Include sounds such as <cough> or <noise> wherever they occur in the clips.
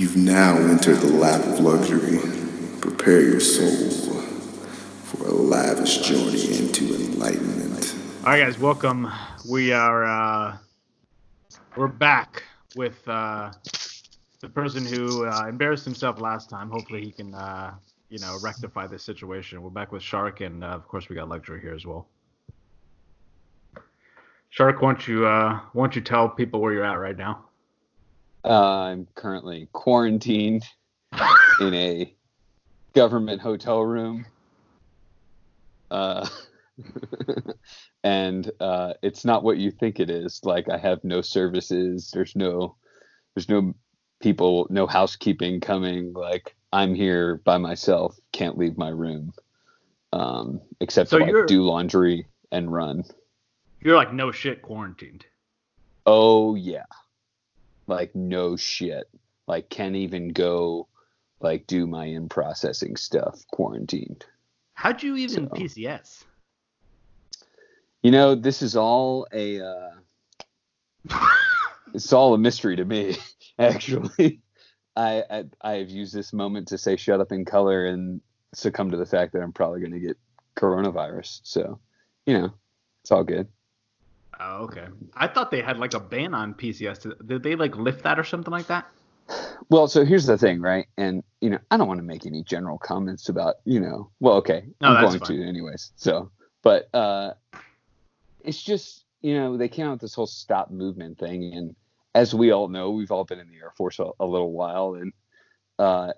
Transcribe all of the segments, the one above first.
You've now entered the lap of luxury. Prepare your soul for a lavish journey into enlightenment. All right, guys, welcome. We are uh, we're back with uh, the person who uh, embarrassed himself last time. Hopefully, he can uh, you know rectify this situation. We're back with Shark, and uh, of course, we got Luxury here as well. Shark, why don't you uh, why don't you tell people where you're at right now? Uh, I'm currently quarantined in a government hotel room. Uh, <laughs> and uh, it's not what you think it is. Like I have no services. There's no, there's no people, no housekeeping coming. Like I'm here by myself. Can't leave my room, um, except So to like do laundry and run. You're like no shit quarantined. Oh yeah. Like no shit. Like can't even go like do my in processing stuff quarantined. How'd you even So- PCS? You know, this is all a uh <laughs> it's all a mystery to me, <laughs> actually. I, I I have used this moment to say shut up in color and succumb to the fact that I'm probably gonna get coronavirus. So, you know, it's all good. Oh, okay. I thought they had like a ban on PCS. Did they like lift that or something like that? Well, so here's the thing, right? And you know, I don't want to make any general comments about, you know, well, okay, No, I'm going fine. to anyways. So, but uh, it's just, you know, they came out with this whole stop movement thing, and as we all know, we've all been in the Air Force a, a little while, and uh,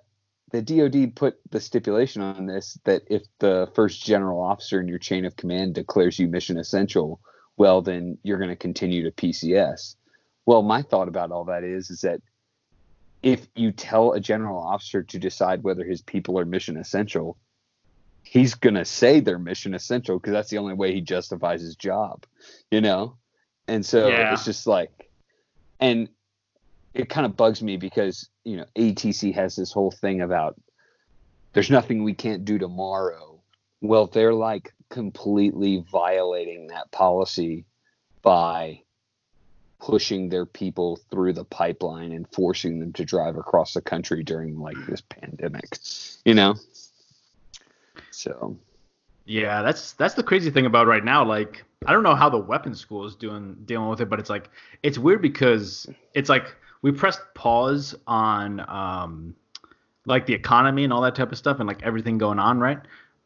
the DoD put the stipulation on this that if the first general officer in your chain of command declares you mission essential, well, then you're going to continue to PCS. Well, my thought about all that is, is that if you tell a general officer to decide whether his people are mission essential, he's going to say they're mission essential because that's the only way he justifies his job, you know? And so Yeah. it's just like, and it kind of bugs me because, you know, ATC has this whole thing about there's nothing we can't do tomorrow. Well, they're like completely violating that policy by pushing their people through the pipeline and forcing them to drive across the country during like this pandemic you know so Yeah, that's that's the crazy thing about right now. Like, I don't know how the weapons school is doing dealing with it, but it's like it's weird because it's like we pressed pause on um like the economy and all that type of stuff and like everything going on, right?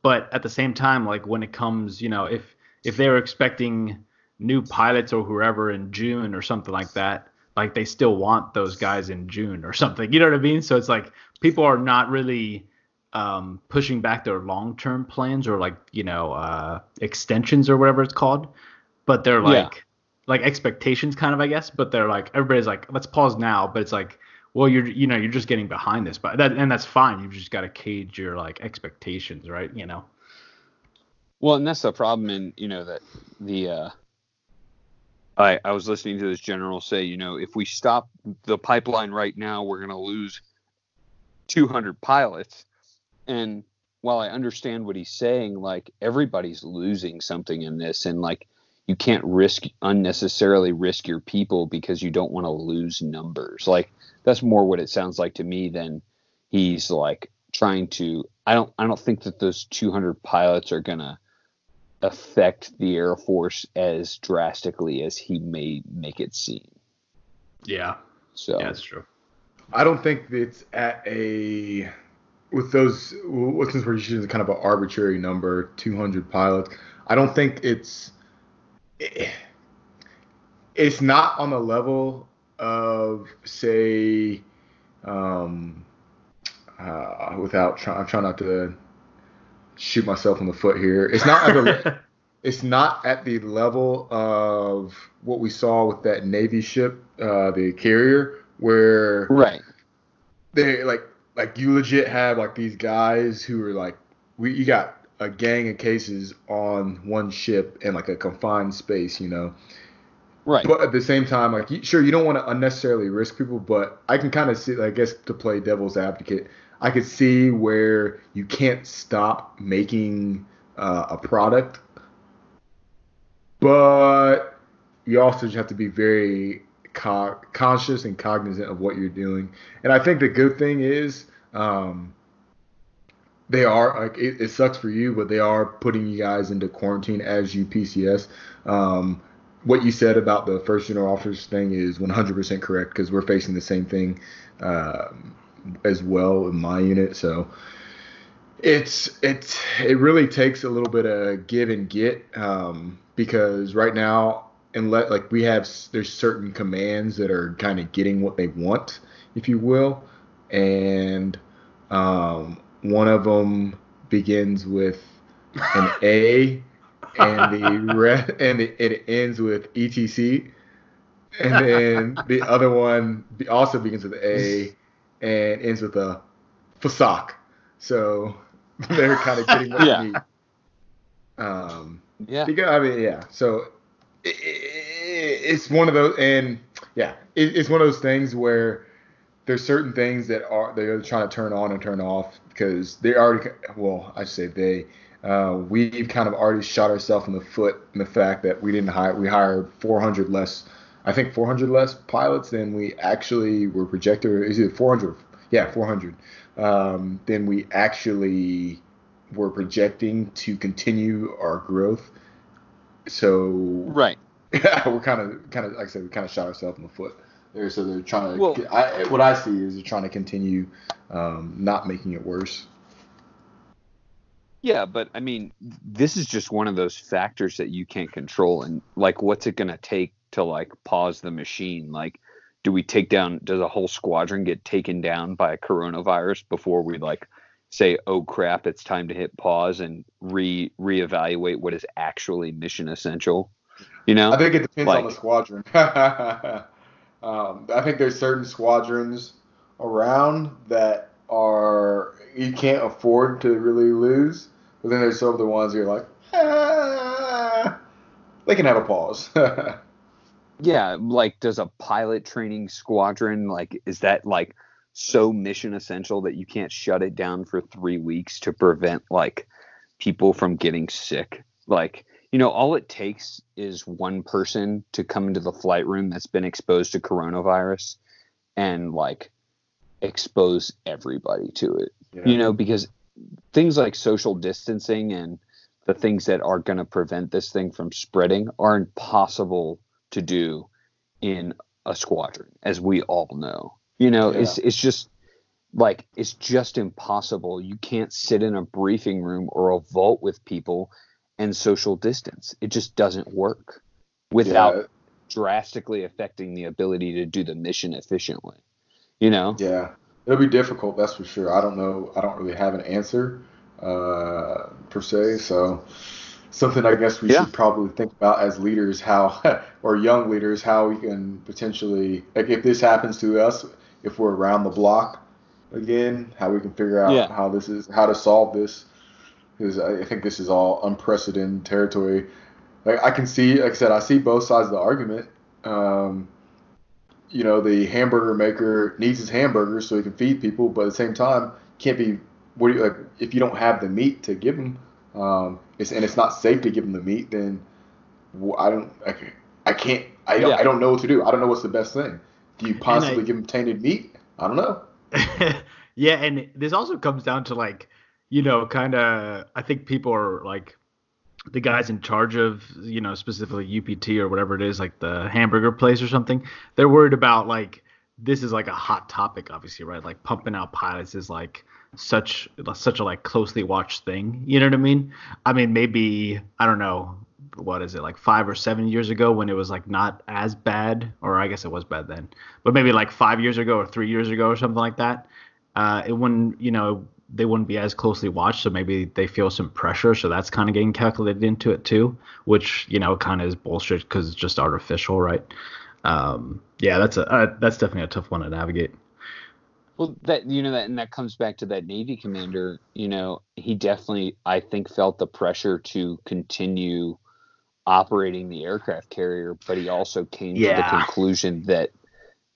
But at the same time, like when it comes, you know, if if they were expecting new pilots or whoever in June or something like that, like they still want those guys in June or something. You know what I mean? So it's like people are not really um, pushing back their long-term plans or like you know uh, extensions or whatever it's called, but they're Yeah. like like expectations kind of I guess. But they're like everybody's like let's pause now, but it's like well you're you know you're just getting behind this, but that and that's fine. You've just got to cage your like expectations, right? You know. well and that's the problem in you know that the uh I, I was listening to this general say, you know, if we stop the pipeline right now, we're going to lose 200 pilots. And while I understand what he's saying, like everybody's losing something in this, and like you can't risk unnecessarily risk your people because you don't want to lose numbers. Like that's more what it sounds like to me than he's like trying to. I don't. I don't think that those 200 pilots are gonna affect the Air Force as drastically as he may make it seem. Yeah. So Yeah, that's true. I don't think it's at a with those well, since we're using kind of an arbitrary number, 200 pilots. I don't think it's it- it's not on the level of say um uh without trying I'm trying not to shoot myself in the foot here. It's not at the <laughs> it's not at the level of what we saw with that Navy ship, uh, the carrier, where right. they like like you legit have like these guys who are like we you got a gang of cases on one ship in like a confined space, you know. Right. But at the same time, like sure you don't want to unnecessarily risk people, but I can kind of see, I guess, to play devil's advocate, I could see where you can't stop making uh, a product, but you also just have to be very co- conscious and cognizant of what you're doing. And I think the good thing is um, they are like it, it, sucks for you, but they are putting you guys into quarantine as you PCS. Um, what you said about the first general officers thing is 100% correct because we're facing the same thing uh, as well in my unit. So it's it's it really takes a little bit of give and get um, because right now and let like we have there's certain commands that are kind of getting what they want, if you will, and um, one of them begins with an A, and the re- and it, it ends with etc, and then the other one also begins with A and ends with a fasak. So <laughs> they're kind of getting what yeah. Um, yeah. Because I mean, yeah. So it, it, it's one of those, and yeah, it, it's one of those things where there's certain things that are they're trying to turn on and turn off because they already well I say they uh, we've kind of already shot ourselves in the foot in the fact that we didn't hire we hired 400 less I think 400 less pilots than we actually were projected is it 400 yeah 400 um, than we actually were projecting to continue our growth so right <laughs> we're kind of kind of like I said we kind of shot ourselves in the foot there. So they're trying to. Well, I, what I see is they're trying to continue um, not making it worse. Yeah, but I mean, this is just one of those factors that you can't control. And like, what's it going to take to like pause the machine? Like, do we take down? Does a whole squadron get taken down by a coronavirus before we like say, oh crap, it's time to hit pause and re reevaluate what is actually mission essential? You know, I think it depends like, on the squadron. <laughs> Um, I think there's certain squadrons around that are you can't afford to really lose, but then there's some of the ones you're like, ah, they can have a pause. <laughs> yeah, like does a pilot training squadron like is that like so mission essential that you can't shut it down for three weeks to prevent like people from getting sick? Like you know, all it takes is one person to come into the flight room that's been exposed to coronavirus and like expose everybody to it. Yeah. You know, because things like social distancing and the things that are going to prevent this thing from spreading are impossible to do in a squadron, as we all know. You know, yeah. it's it's just like it's just impossible. You can't sit in a briefing room or a vault with people and social distance. It just doesn't work without yeah. drastically affecting the ability to do the mission efficiently. You know? Yeah. It'll be difficult, that's for sure. I don't know. I don't really have an answer uh, per se. So something I guess we yeah. should probably think about as leaders, how <laughs> or young leaders, how we can potentially like if this happens to us, if we're around the block again, how we can figure out yeah. how this is how to solve this because I think this is all unprecedented territory. Like I can see, like I said, I see both sides of the argument. Um, you know, the hamburger maker needs his hamburgers so he can feed people, but at the same time, can't be. What do you like? If you don't have the meat to give them, um, it's and it's not safe to give them the meat, then I don't. I, I can't. I don't. Yeah. I don't know what to do. I don't know what's the best thing. Do you possibly I, give them tainted meat? I don't know. <laughs> yeah, and this also comes down to like you know, kind of, I think people are like the guys in charge of, you know, specifically UPT or whatever it is, like the hamburger place or something. They're worried about like this is like a hot topic, obviously, right? Like pumping out pilots is like such such a like closely watched thing. You know what I mean? I mean, maybe I don't know what is it like five or seven years ago when it was like not as bad, or I guess it was bad then, but maybe like five years ago or three years ago or something like that. Uh, it wouldn't, you know, they wouldn't be as closely watched, so maybe they feel some pressure, so that's kind of getting calculated into it too, which you know kind of is bullshit because it's just artificial, right? Um, yeah, that's a uh, that's definitely a tough one to navigate. Well, that you know that and that comes back to that Navy commander. You know, he definitely I think felt the pressure to continue operating the aircraft carrier, but he also came yeah. to the conclusion that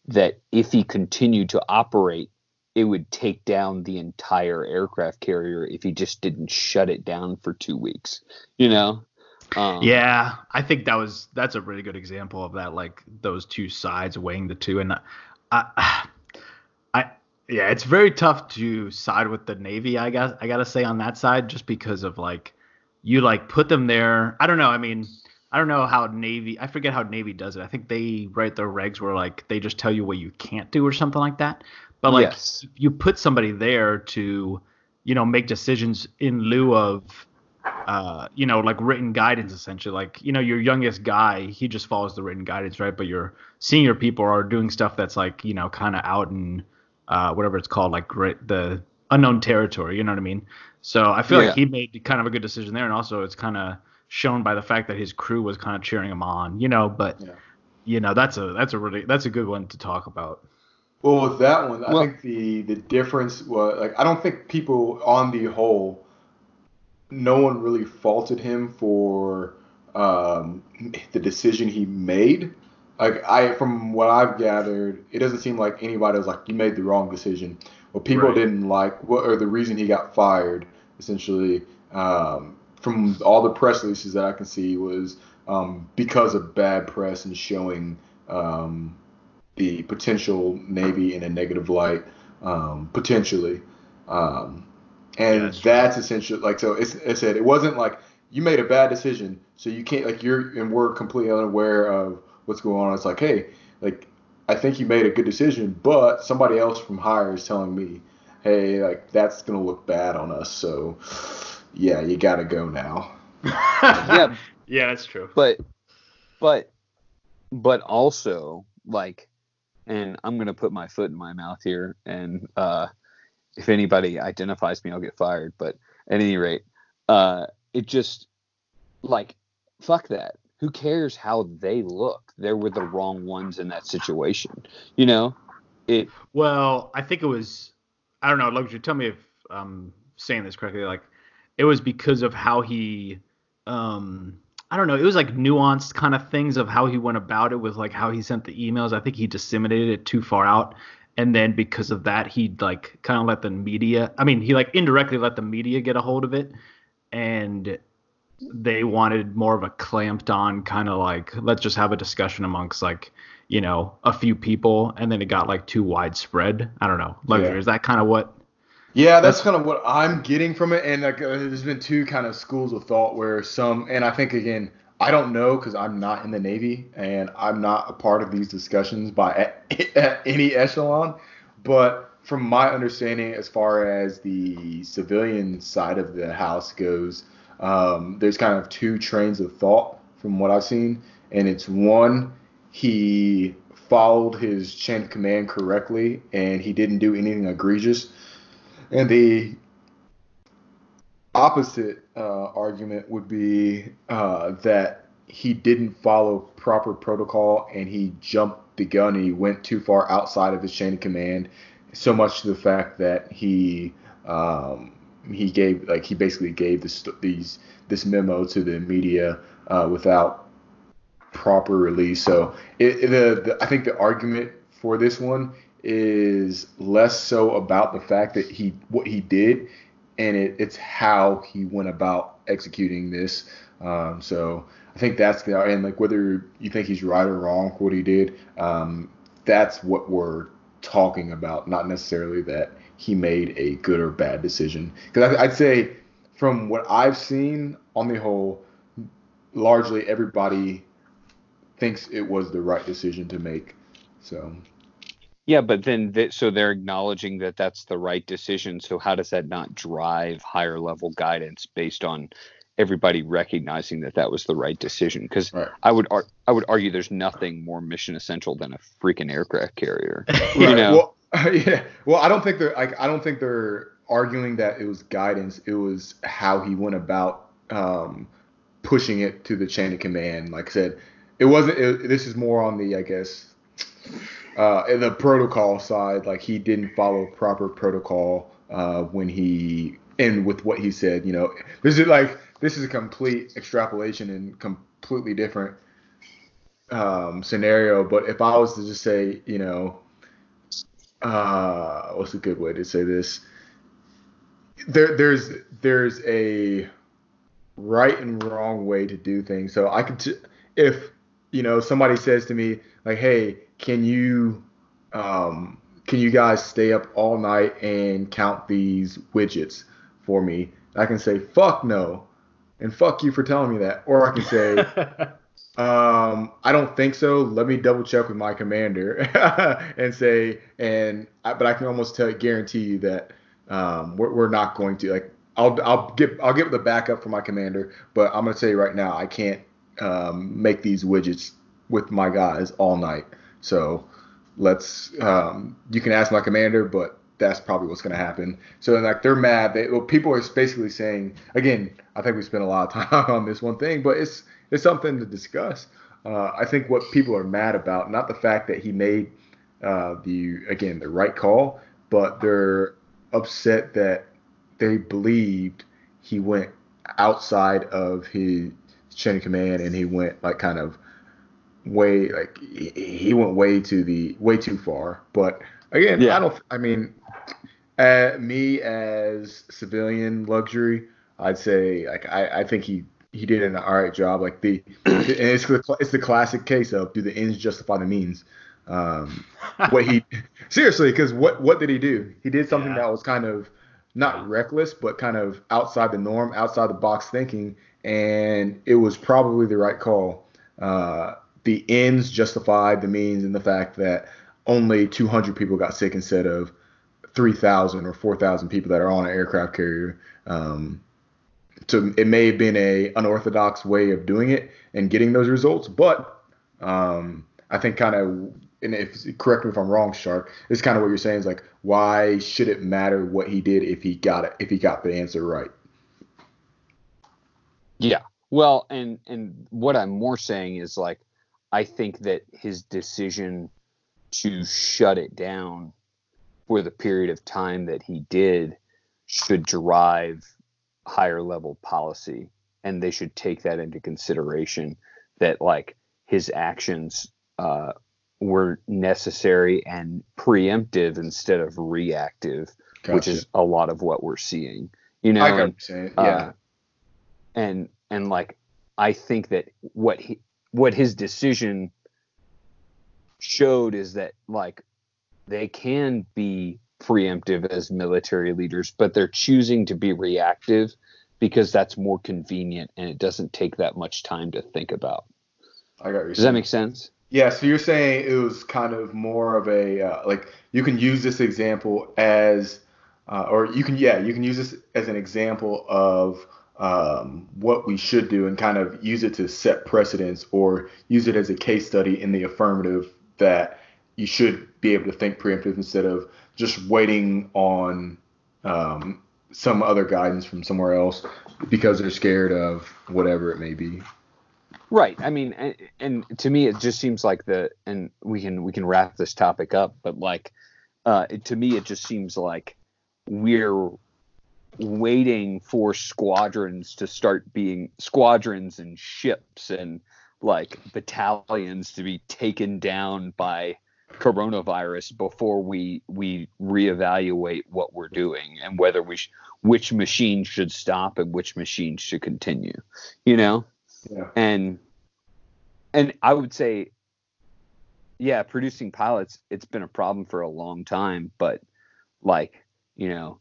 that if he continued to operate it would take down the entire aircraft carrier if he just didn't shut it down for two weeks. You know, Um, Yeah, I think that was that's a really good example of that, like those two sides weighing the two, and I, <sighs> I, yeah, it's very tough to side with the Navy. I guess I gotta say on that side, just because of like you like put them there. I don't know. I mean, I don't know how Navy. I forget how Navy does it. I think they write their regs where like they just tell you what you can't do or something like that. But like Yes. you put somebody there to, you know, make decisions in lieu of uh, you know, like written guidance essentially. Like, you know, your youngest guy, he just follows the written guidance, right? But your senior people are doing stuff that's like, you know, kind of out in uh, whatever it's called, like the unknown territory. You know what I mean? So I feel Yeah. like he made kind of a good decision there, and also it's kind of shown by the fact that his crew was kind of cheering him on. You know, but Yeah. you know, that's a that's a really that's a good one to talk about. Well, with that one, I think the the difference was like I don't think people on the whole, no one really faulted him for um, the decision he made. Like I, from what I've gathered, it doesn't seem like anybody was like you made the wrong decision. What people Right. didn't like, what or the reason he got fired, essentially, um, from all the press releases that I can see was um, because of bad press and showing. Um, the potential Navy in a negative light, um, potentially. Um, and Yeah, that's that's, essentially like so. It's, it said it wasn't like you made a bad decision, so you can't like you're and we're completely unaware of what's going on. It's like hey, like I think you made a good decision, but somebody else from higher is telling me, hey, like that's gonna look bad on us. So yeah, you gotta go now. <laughs> Yeah, yeah, that's true. but but but also like and i'm going to put my foot in my mouth here and uh if anybody identifies me i'll get fired but at any rate uh it just like fuck that who cares how they look they were the wrong ones in that situation you know it Well, I think it was. I don't know. Luxury. Tell me if I'm saying this correctly. Like, it was because of how he. Um, I don't know. It was like nuanced kind of things of how he went about it with like how he sent the emails. I think he disseminated it too far out, and then because of that, he like kind of let the media. I mean, he like indirectly let the media get a hold of it, and they wanted more of a clamped on kind of like let's just have a discussion amongst like you know a few people and then it got like too widespread i don't know luxury Yeah. is that kind of what Yeah, that's kind of what I'm getting from it. And like, uh, there's been two kind of schools of thought where some, and I think again, I don't know because I'm not in the Navy and I'm not a part of these discussions by a- <laughs> at any echelon. But from my understanding, as far as the civilian side of the house goes, um, there's kind of two trains of thought from what I've seen, and it's one, he followed his chain of command correctly and he didn't do anything egregious. And the opposite uh, argument would be uh, that he didn't follow proper protocol and he jumped the gun and he went too far outside of his chain of command, so much to the fact that he um, he gave like he basically gave this these this memo to the media uh, without proper release. So it, it- the, the I think the argument for this one is less so about the fact that he what he did, and it, it's how he went about executing this. Um, so I think that's the and like whether you think he's right or wrong for what he did, um, that's what we're talking about, not necessarily that he made a good or bad decision. Because I'd say from what I've seen on the whole, largely everybody thinks it was the right decision to make. So yeah but then th- so they're acknowledging that that's the right decision so how does that not drive higher level guidance based on everybody recognizing that that was the right decision because Right. i would ar- i would argue there's nothing more mission essential than a freaking aircraft carrier <laughs> you know Well, <laughs> yeah. Well, I don't think they're like I don't think they're arguing that it was guidance. It was how he went about um, pushing it to the chain of command. Like I said, it wasn't. It, this is more on the I guess uh, in the protocol side. Like he didn't follow proper protocol uh, when he and with what he said. You know, this is like this is a complete extrapolation and completely different um, scenario. But if I was to just say, you know, uh, what's a good way to say this? There, there's, there's a right and wrong way to do things. So I could, t- if you know somebody says to me like, "Hey, can you, um, can you guys stay up all night and count these widgets for me?" I can say, "Fuck no," and "Fuck you for telling me that," or I can say, <laughs> um, "I don't think so. Let me double check with my commander <laughs> and say," and I, but I can almost tell, guarantee you that um, we're, we're not going to like. I'll I'll get I'll get the backup for my commander, but I'm gonna tell you right now, I can't um, make these widgets with my guys all night. So let's um, you can ask my commander, but that's probably what's going to happen. So like they're mad. They, well, people are basically saying again. I think we spent a lot of <laughs> time on this one thing, but it's it's something to discuss. Uh, I think what people are mad about, not the fact that he made uh, the again the right call, but they're upset that they believed he went outside of his chain of command and he went like kind of way like he went way to the way too far. But again, Yeah. I don't. I mean, uh, me as civilian luxury, I'd say like I, I think he he did an all right job. Like the and it's the it's the classic case of do the ends justify the means. Um, <laughs> what he seriously because what what did he do? He did something Yeah. that was kind of not reckless, but kind of outside the norm, outside the box thinking, and it was probably the right call. Uh, the ends justified the means and the fact that only 200 people got sick instead of 3,000 or 4,000 people that are on an aircraft carrier. Um, so it may have been a unorthodox way of doing it and getting those results, but um, I think kind of, and if correct me if I'm wrong, Shark, it's kind of what you're saying is like, why should it matter what he did if he got it, if he got the answer right? Yeah. Well, and and what I'm more saying is like I think that his decision to shut it down for the period of time that he did should drive higher level policy and they should take that into consideration that like his actions uh, were necessary and preemptive instead of reactive which is a lot of what we're seeing you know I and- you're uh, Yeah. and and like I think that what he what his decision showed is that like they can be preemptive as military leaders, but they're choosing to be reactive because that's more convenient and it doesn't take that much time to think about. I got you're Does that make sense? Yeah, so you're saying it was kind of more of a uh, like you can use this example as, uh, or you can yeah you can use this as an example of um, what we should do and kind of use it to set precedents or use it as a case study in the affirmative that you should be able to think preemptive instead of just waiting on um, some other guidance from somewhere else because they're scared of whatever it may be. Right. I mean, and, and to me, it just seems like the, and we can we can wrap this topic up, but like, uh, it, to me, it just seems like we're waiting for squadrons to start being squadrons and ships and like battalions to be taken down by coronavirus before we we reevaluate what we're doing and whether we sh- which machine should stop and which machine should continue you know Yeah. and and I would say, yeah, producing pilots, it's been a problem for a long time, but like, you know,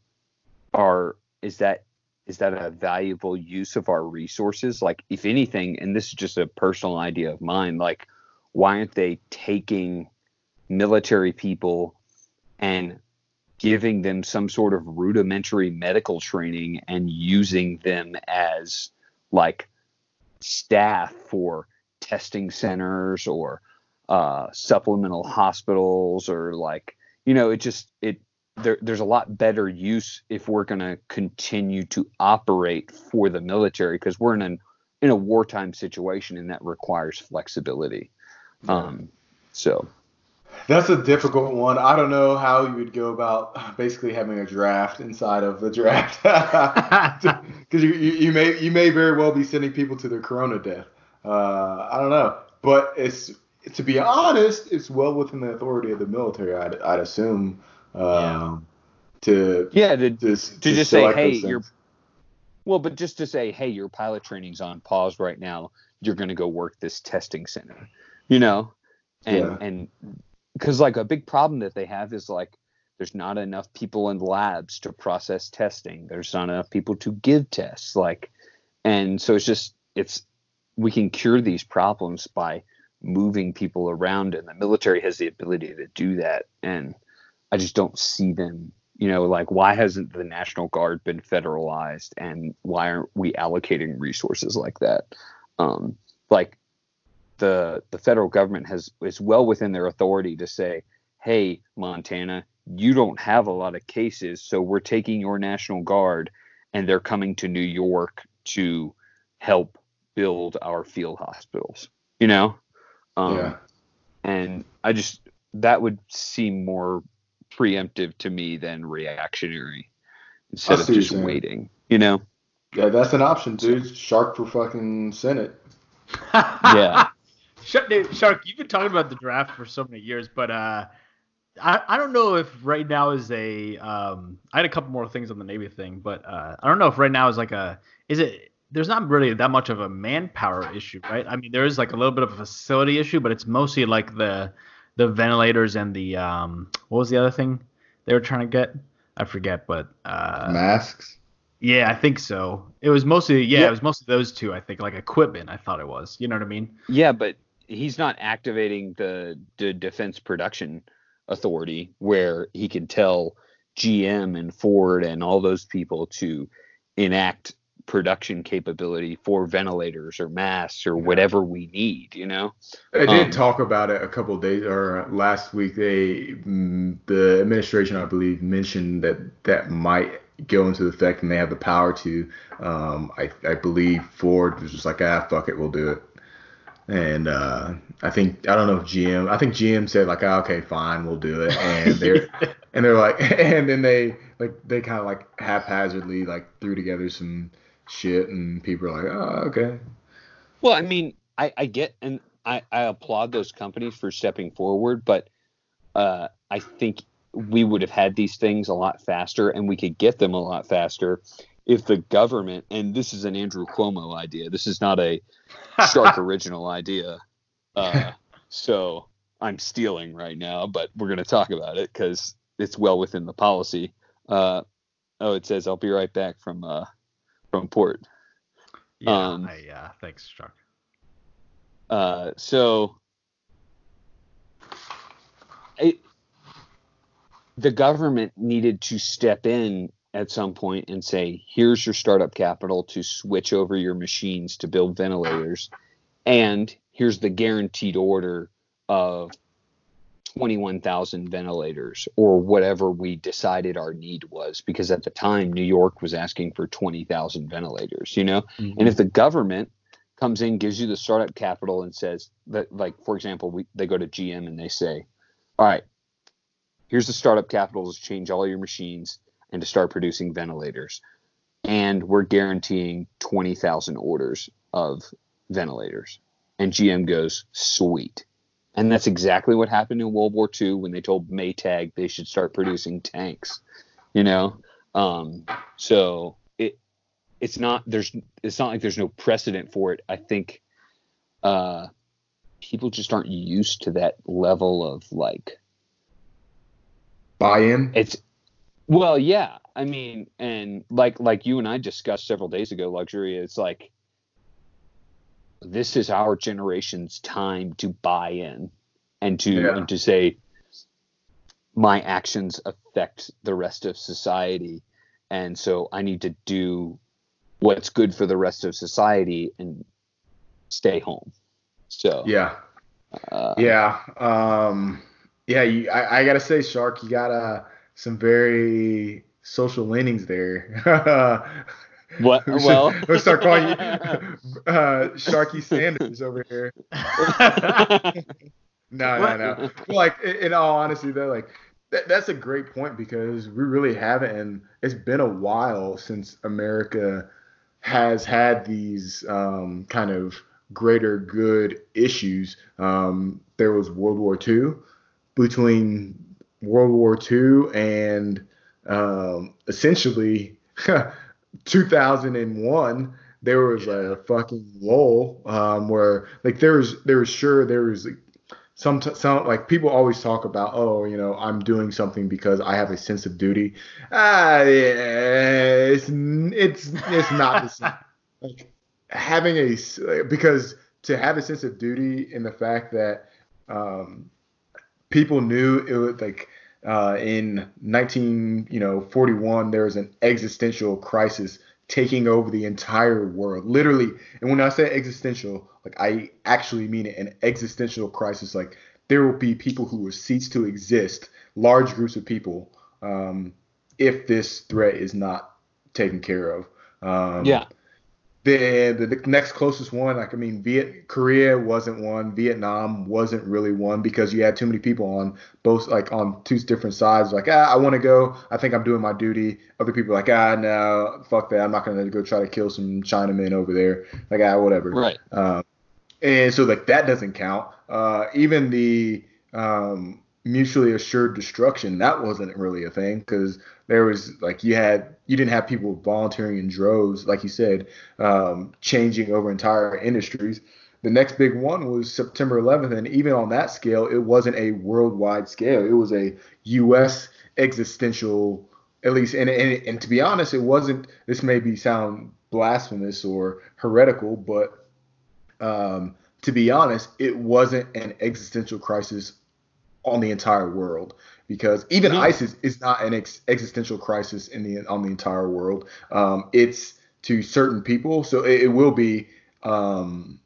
are is that is that a valuable use of our resources? Like, if anything, and this is just a personal idea of mine, like, why aren't they taking military people and giving them some sort of rudimentary medical training and using them as like staff for testing centers or uh, supplemental hospitals or like you know it just it there, there's a lot better use if we're going to continue to operate for the military because we're in an in a wartime situation and that requires flexibility um so That's a difficult one. I don't know how you would go about basically having a draft inside of the draft, <laughs> because you, you you may you may very well be sending people to their corona death. Uh, I don't know, but it's to be honest, it's well within the authority of the military. I'd, I'd assume um, to yeah to, to, to just say hey you're. Well, but just to say, hey, your pilot training's on pause right now. You're going to go work this testing center, you know, and Yeah. and because like a big problem that they have is like there's not enough people in labs to process testing. There's not enough people to give tests, like, and so it's just it's we can cure these problems by moving people around, and the military has the ability to do that, and I just don't see them you know like why hasn't the national guard been federalized and why aren't we allocating resources like that um like the the federal government has is well within their authority to say hey montana you don't have a lot of cases so we're taking your national guard and they're coming to new york to help build our field hospitals you know um yeah. and I just that would seem more preemptive to me than reactionary instead of just waiting. You know? Yeah, that's an option, dude. Shark for fucking Senate. <laughs> Yeah. Shark, Shark, you've been talking about the draft for so many years, but uh, I, I don't know if right now is a um I had a couple more things on the Navy thing, but uh, I don't know if right now is like a is it there's not really that much of a manpower issue, right? I mean there is like a little bit of a facility issue, but it's mostly like the the ventilators and the um what was the other thing they were trying to get? I forget, but uh Masks. yeah, I think so. It was mostly yeah, Yeah. it was mostly those two, I think, like equipment, I thought it was. You know what I mean? yeah, but he's not activating the, the defense production authority where he can tell GM and Ford and all those people to enact production capability for ventilators or masks or whatever we need, you know? I did Um, talk about it a couple of days or last week. They, mm, the administration, I believe, mentioned that that might go into effect, and they have the power to. Um, I, I believe Ford was just like, ah, fuck it, we'll do it. And uh, I think I don't know if GM. I think GM said like, ah, okay, fine, we'll do it. And they're <laughs> and they're like, <laughs> and then they like they kind of like haphazardly like threw together some shit, and people are like, oh, okay. Well, I mean, I, I get and I, I applaud those companies for stepping forward, but uh, I think we would have had these things a lot faster and we could get them a lot faster if the government and this is an Andrew Cuomo idea. This is not a Shark <laughs> original idea. Uh, so I'm stealing right now, but we're going to talk about it because it's well within the policy. Uh, oh, it says I'll be right back from uh, from port. Yeah, Um, I, yeah, thanks, Chuck. Uh, so it, the government needed to step in at some point and say, here's your startup capital to switch over your machines to build ventilators. And here's the guaranteed order of 21,000 ventilators or whatever we decided our need was. Because at the time, New York was asking for 20,000 ventilators, you know? Mm-hmm. And if the government comes in, gives you the startup capital, and says that, like for example, we they go to GM and they say, "All right, here's the startup capital to change all your machines and to start producing ventilators, and we're guaranteeing twenty thousand orders of ventilators." And GM goes, "Sweet." And that's exactly what happened in World War II when they told Maytag they should start producing tanks. You know, um, so it it's not there's it's not like there's no precedent for it. I think uh, people just aren't used to that level of like Buy-in. it's well, yeah. I mean, and like like you and I discussed several days ago, luxury. It's like this is our generation's time to buy in and to Yeah. and to say my actions affect the rest of society, and so I need to do what's good for the rest of society and stay home. So Yeah. uh, Yeah. Um, yeah. You, I, I gotta say, Shark, you got uh, some very social leanings there. <laughs> What? We should- Well, <laughs> let's start calling you <laughs> uh, Sharky Sanders over here. <laughs> No, no, no. Like in, all honesty, though, like that, that's a great point because we really haven't, and it's been a while since America has had these um, kind of greater good issues. Um, there was World War II. Between World War II and um, essentially <laughs> 2001 there was a fucking lull um, where like there was there was sure there was like, some some like people always talk about oh you know I'm doing something because I have a sense of duty. Ah yeah, it's it's it's not the same. <laughs> Like having a because to have a sense of duty in the fact that um, people knew it was like uh, in 19 you know 41 there was an existential crisis taking over the entire world. Literally and when i say existential like i actually mean it an existential crisis. Like there will be people who will cease to exist large groups of people um, if this threat is not taken care of. Um, yeah the, the, the next closest one, like I mean, Viet Korea wasn't one, Vietnam wasn't really one because you had too many people on both like on two different sides. Like, ah, I want to go. I think I'm doing my duty. Other people like, ah, no, fuck that. I'm not gonna go try to kill some Chinamen over there. Like, ah, whatever. Right. Um, and so like that doesn't count. Uh, even the um, mutually assured destruction that wasn't really a thing because there was like you had you didn't have people volunteering in droves like you said um, changing over entire industries. The next big one was september 11th and even on that scale it wasn't a worldwide scale. It was a us existential at least and, and, and to be honest it wasn't this may be sound blasphemous or heretical but um, to be honest it wasn't an existential crisis on the entire world because even mm-hmm. ISIS is not an ex- existential crisis in the on the entire world. Um, it's to certain people, so it, it will be um,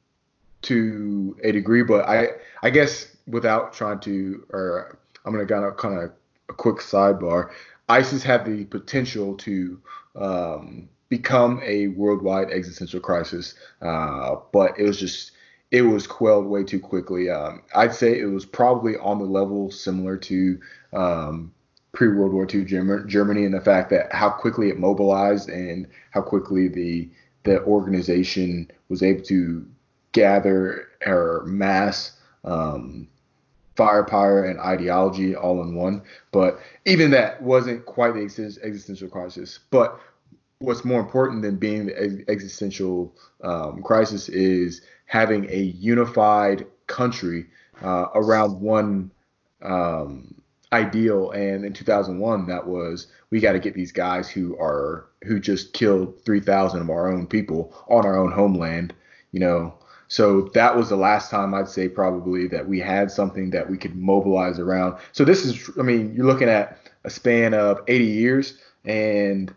to a degree. But I I guess without trying to, or I'm gonna kind of kind of a quick sidebar. ISIS had the potential to um, become a worldwide existential crisis, uh, but it was just it was quelled way too quickly. Um, I'd say it was probably on the level similar to um, pre World War II Germany in the fact that how quickly it mobilized and how quickly the the organization was able to gather or mass um, firepower and ideology all in one. But even that wasn't quite the existential crisis. But what's more important than being the existential um, crisis is having a unified country uh, around one um, ideal. And in 2001, that was we got to get these guys who are who just killed 3,000 of our own people on our own homeland. You know, so that was the last time I'd say probably that we had something that we could mobilize around. So this is, I mean, you're looking at a span of 80 years, and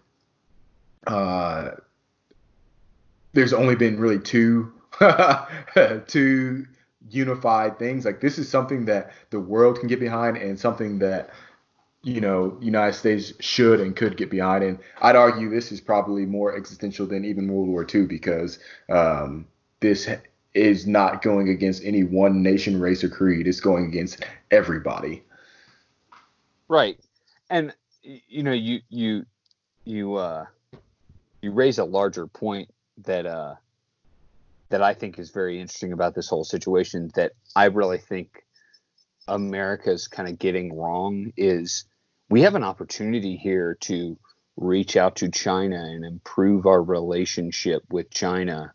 uh, there's only been really two <laughs> two unified things. Like this is something that the world can get behind and something that you know United States should and could get behind. And I'd argue this is probably more existential than even World War II because um, this is not going against any one nation, race, or creed. It's going against everybody. Right, and you know you you you uh you raise a larger point that uh that I think is very interesting about this whole situation that I really think America's kind of getting wrong is we have an opportunity here to reach out to China and improve our relationship with China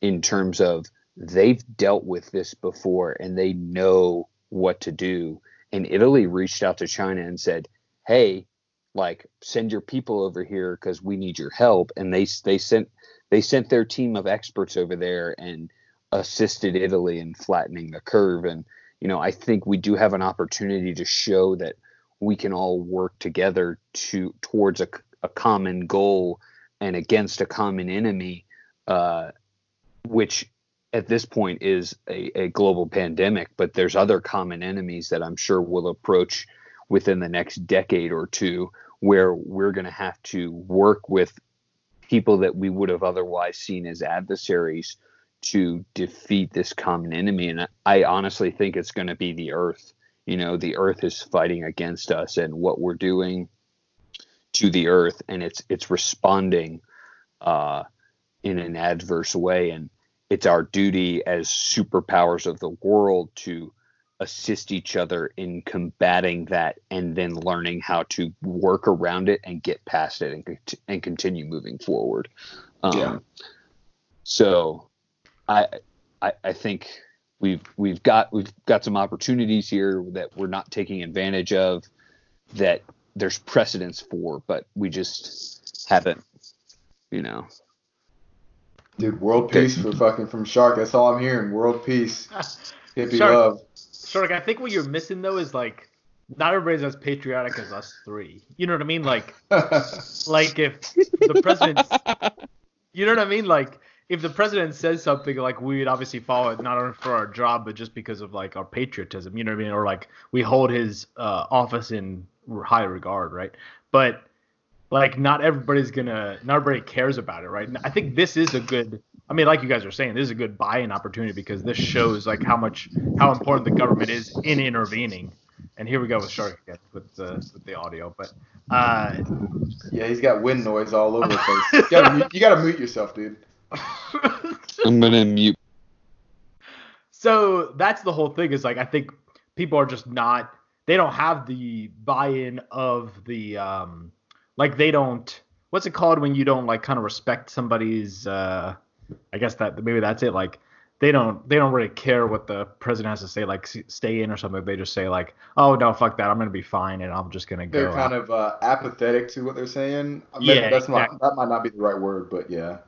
in terms of they've dealt with this before and they know what to do. And Italy reached out to China and said, "Hey, like send your people over here because we need your help." And they they sent they sent their team of experts over there and assisted Italy in flattening the curve. And, you know, I think we do have an opportunity to show that we can all work together to towards a, a common goal and against a common enemy, uh, which at this point is a, a global pandemic, but there's other common enemies that I'm sure will approach within the next decade or two where we're going to have to work with people that we would have otherwise seen as adversaries to defeat this common enemy. And I honestly think it's going to be the earth. You know, the earth is fighting against us and what we're doing to the earth and it's it's responding uh, in an adverse way and it's our duty as superpowers of the world to assist each other in combating that and then learning how to work around it and get past it and, and continue moving forward. Um, Yeah. So I, I I think we've we've got we've got some opportunities here that we're not taking advantage of that there's precedence for, but we just haven't, you know. Dude, world peace for fucking from Shark. That's all I'm hearing. World peace. <laughs> Hippie Shark. love. Shark, I think what you're missing though is like not everybody's as patriotic as us three. You know what I mean? Like <laughs> like if the president <laughs> you know what I mean? Like if the president says something like we'd obviously follow it not only for our job but just because of like our patriotism, you know what I mean? Or like we hold his uh, office in high regard, right? But like not everybody's gonna not everybody cares about it, right? And I think this is a good I mean, like you guys are saying, this is a good buy-in opportunity because this shows like how much how important the government is in intervening. And here we go with Shark again with the with the audio, but uh, yeah, he's got wind noise all over the <laughs> place. You gotta, mute- you gotta mute yourself, dude. <laughs> I'm gonna mute. so that's the whole thing is like I think people are just not they don't have the buy-in of the um like they don't what's it called when you don't like kind of respect somebody's uh I guess that maybe that's it like they don't they don't really care what the president has to say like stay in or something they just say like oh no fuck that I'm gonna be fine and I'm just gonna go They're kind out. of uh, apathetic to what they're saying. I mean, Yeah, that's not that might not be the right word, but yeah.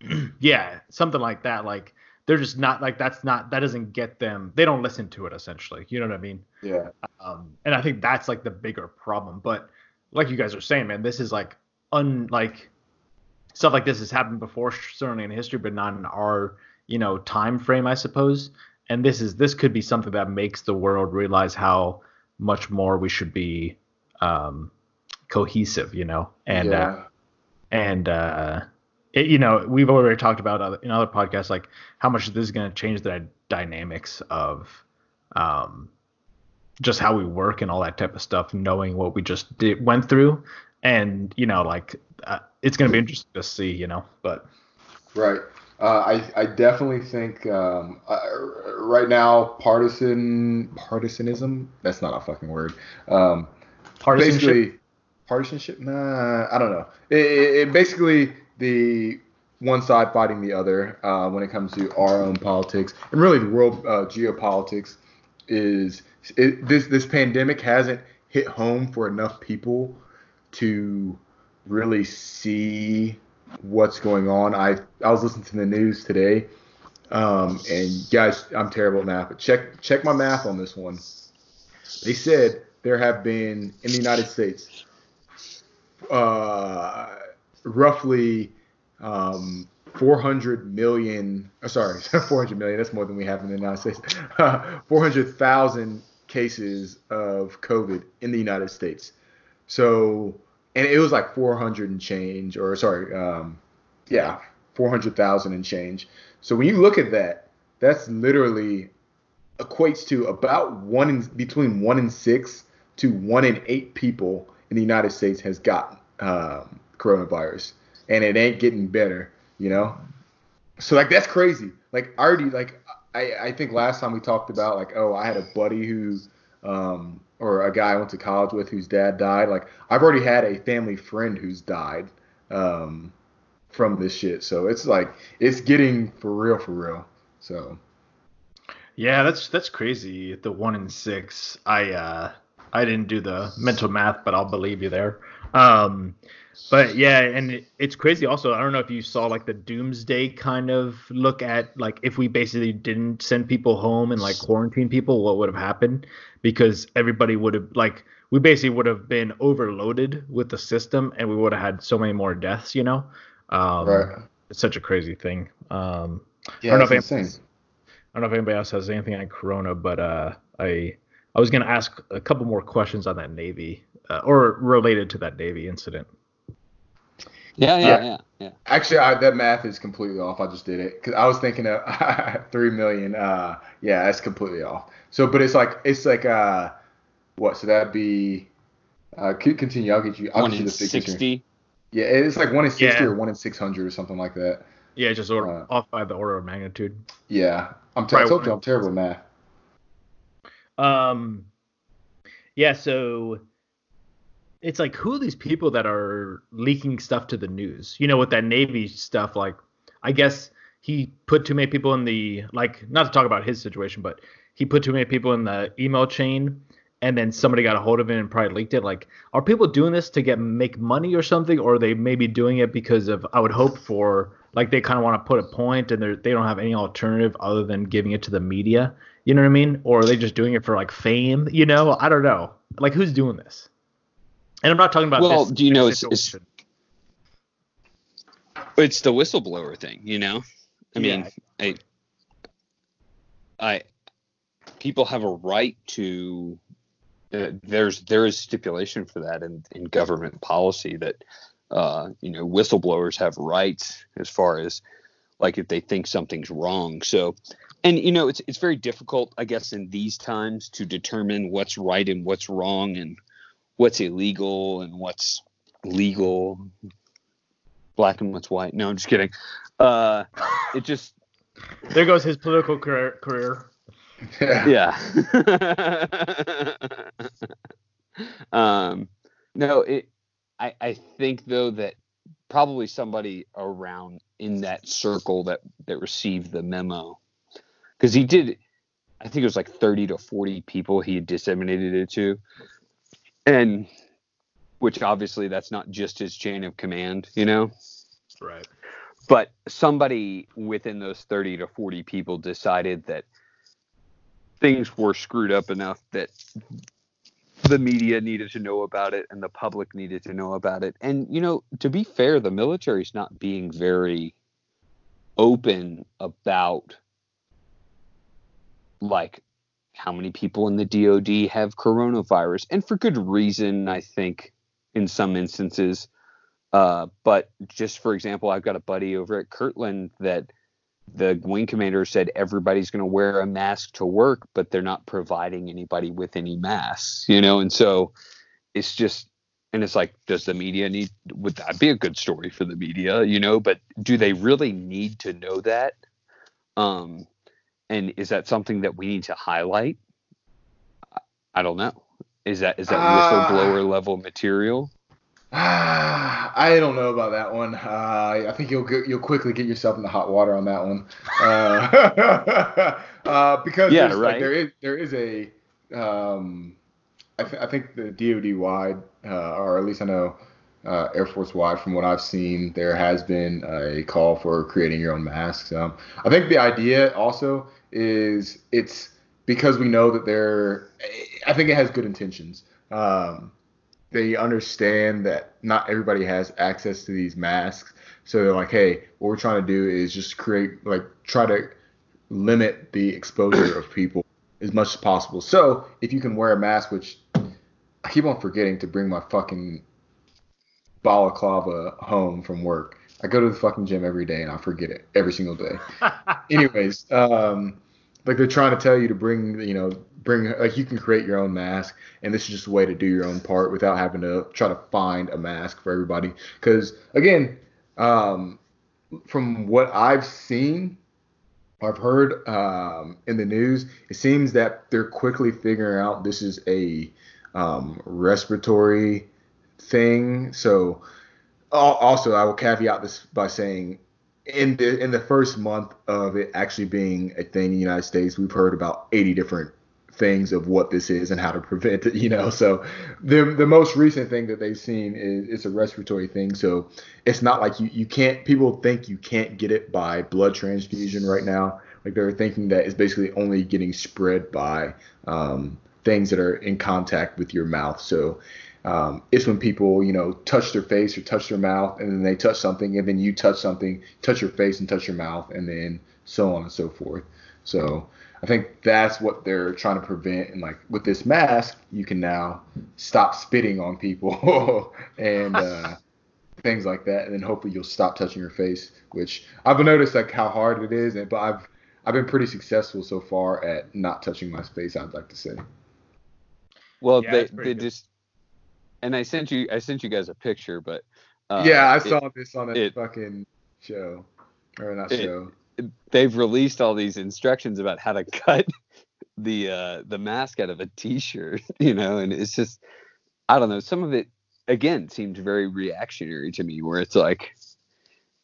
<clears throat> yeah something like that like they're just not like that's not that doesn't get them they don't listen to it essentially you know what I mean Yeah. Um, and I think that's like the bigger problem. But like you guys are saying, man, this is like un like stuff like this has happened before, certainly in history, but not in our you know time frame, I suppose. And this is this could be something that makes the world realize how much more we should be um, cohesive, you know, and yeah. uh, and uh, it, you know we've already talked about other, in other podcasts like how much this is going to change the dynamics of um, just how we work and all that type of stuff, knowing what we just did, went through, and you know like uh, it's going to be interesting to see, you know, but Right. Uh, I I definitely think um, uh, right now partisan partisanism that's not a fucking word. Um, partisanship. basically partisanship. Nah, I don't know. It, it, it basically the one side fighting the other uh, when it comes to our own politics and really the world uh, geopolitics is it, this this pandemic hasn't hit home for enough people to really see what's going on. I I was listening to the news today, um, and guys, I'm terrible at math, but check check my math on this one. They said there have been in the United States uh, roughly um, 400 million. Uh, sorry, <laughs> 400 million. That's more than we have in the United States. <laughs> 400,000 cases of COVID in the United States. So, and it was like 400 and change, or sorry, um, yeah, 400,000 and change. So when you look at that, that's literally equates to about one in between one in six to one in eight people in the United States has got um, coronavirus, and it ain't getting better, you know. So like that's crazy. Like I already like I I think last time we talked about like oh I had a buddy who um or a guy I went to college with whose dad died. Like I've already had a family friend who's died um from this shit. So it's like it's getting for real for real. So Yeah, that's that's crazy. The one in six. I uh I didn't do the mental math, but I'll believe you there. Um but yeah, and it, it's crazy also. I don't know if you saw like the doomsday kind of look at like if we basically didn't send people home and like quarantine people, what would have happened? Because everybody would have like we basically would have been overloaded with the system and we would have had so many more deaths, you know. Um right. it's such a crazy thing. Um Yeah, I don't know if insane. anyone's- I don't know if anybody else has anything on Corona, but uh, I I was gonna ask a couple more questions on that Navy uh, or related to that Navy incident. Yeah, yeah, Yeah. yeah, yeah. Actually, I, that math is completely off. I just did it because I was thinking of <laughs> three million. Uh, yeah, that's completely off. So, but it's like it's like uh, what? So that'd be. Uh, c- continue. I'll get you. I'll One get you in the figures here. sixty. Yeah, it's like one in sixty Yeah. or one in six hundred or something like that. Yeah, just order, Uh, off by the order of magnitude. Yeah, I'm. T- I told you I'm terrible at math. Um, yeah, so it's like who are these people that are leaking stuff to the news? You know, with that Navy stuff, like I guess he put too many people in the like not to talk about his situation, but he put too many people in the email chain and then somebody got a hold of it and probably leaked it. Like, are people doing this to get make money or something, or they maybe doing it because of I would hope for like they kind of want to put a point and they they don't have any alternative other than giving it to the media. You know what I mean? Or are they just doing it for like fame? You know, I don't know. Like, who's doing this? And I'm not talking about. This. Well, this do you know it's- it's- It's the whistleblower thing, you know. I mean, Yeah. I, I, people have a right to. Uh, there's there is stipulation for that in, in government policy that uh, you know whistleblowers have rights as far as like if they think something's wrong. So, and you know it's it's very difficult, I guess, in these times to determine what's right and what's wrong and what's illegal and what's legal, black and what's white. No, I'm just kidding. Uh, it just <laughs> There goes his political career. career. Yeah. yeah. <laughs> um, no, it. I I think though that probably somebody around in that circle that that received the memo, because he did. I think it was like 30 to 40 people he had disseminated it to, and which obviously that's not just his chain of command, you know Right. but somebody within those 30 to 40 people decided that things were screwed up enough that the media needed to know about it and the public needed to know about it and you know to be fair the military's not being very open about like how many people in the DoD have coronavirus and for good reason I think in some instances uh, but just for example, I've got a buddy over at Kirtland that the wing commander said everybody's going to wear a mask to work, but they're not providing anybody with any masks, you know? And so it's just, and it's like, does the media need, would that be a good story for the media, you know? But do they really need to know that? Um, and is that something that we need to highlight? I- don't know. Is that, is that Ah. whistleblower level material? <sighs> I don't know about that one. Uh, I think you'll get, you'll quickly get yourself in the hot water on that one. Uh, <laughs> uh, because Yeah, there's, like, right. there is there is a um, I, th- I think the DoD wide, uh, or at least I know uh, Air Force wide, from what I've seen, there has been a call for creating your own masks. Um, I think the idea also is it's because we know that they're. I think it has good intentions. Um, they understand that not everybody has access to these masks. So they're like, hey, what we're trying to do is just create, like, try to limit the exposure of people as much as possible. So if you can wear a mask, which I keep on forgetting to bring my fucking balaclava home from work. I go to the fucking gym every day and I forget it every single day. <laughs> Anyways, um, like they're trying to tell you to bring, you know, bring like you can create your own mask, and this is just a way to do your own part without having to try to find a mask for everybody. Because again, um, from what I've seen, I've heard um, in the news, it seems that they're quickly figuring out this is a um, respiratory thing. So, also, I will caveat this by saying, in the in the first month of it actually being a thing in the United States, we've heard about 80 different things of what this is and how to prevent it. <laughs> You know, so the the most recent thing that they've seen is it's a respiratory thing. So it's not like you you can't. People think you can't get it by blood transfusion right now. Like they're thinking that it's basically only getting spread by um, things that are in contact with your mouth. So um, it's when people, you know, touch their face or touch their mouth, and then they touch something, and then you touch something, touch your face and touch your mouth, and then so on and so forth. So I think that's what they're trying to prevent. And like with this mask, you can now stop spitting on people <laughs> and uh, <laughs> things like that, and then hopefully you'll stop touching your face. Which I've noticed like how hard it is, and but I've I've been pretty successful so far at not touching my face. I'd like to say. Well, Yeah, they they good. just and I sent you I sent you guys a picture, but uh, yeah, I it- saw this on a it- fucking show, or not it- show. they've released all these instructions about how to <laughs> cut the uh the mask out of a t-shirt, <laughs> you know, and it's just I don't know, some of it again seemed very reactionary to me where it's like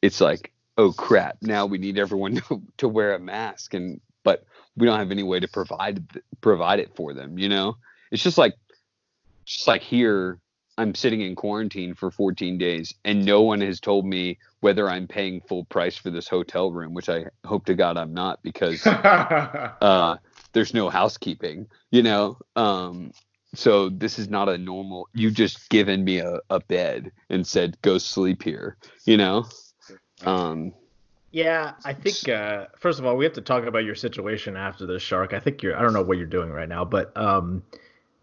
it's like oh crap now we need everyone <laughs> to, to wear a mask and but we don't have any way to provide provide it for them you know it's just like just like here i'm sitting in quarantine for 14 days and no one has told me whether i'm paying full price for this hotel room which i hope to god i'm not because <laughs> uh there's no housekeeping you know um so this is not a normal you just given me a, a bed and said go sleep here you know um Yeah, I think uh, first of all we have to talk about your situation after the shark. I think you're I don't know what you're doing right now, but um,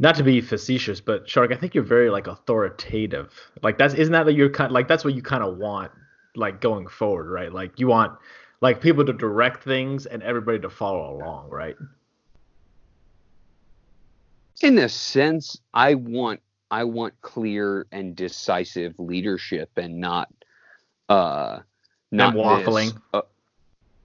not to be facetious, but shark, I think you're very like authoritative. Like that's isn't that that you're kind like that's what you kind of want like going forward, right? Like you want like people to direct things and everybody to follow along, right? in a sense i want i want clear and decisive leadership and not uh not and waffling. this, uh,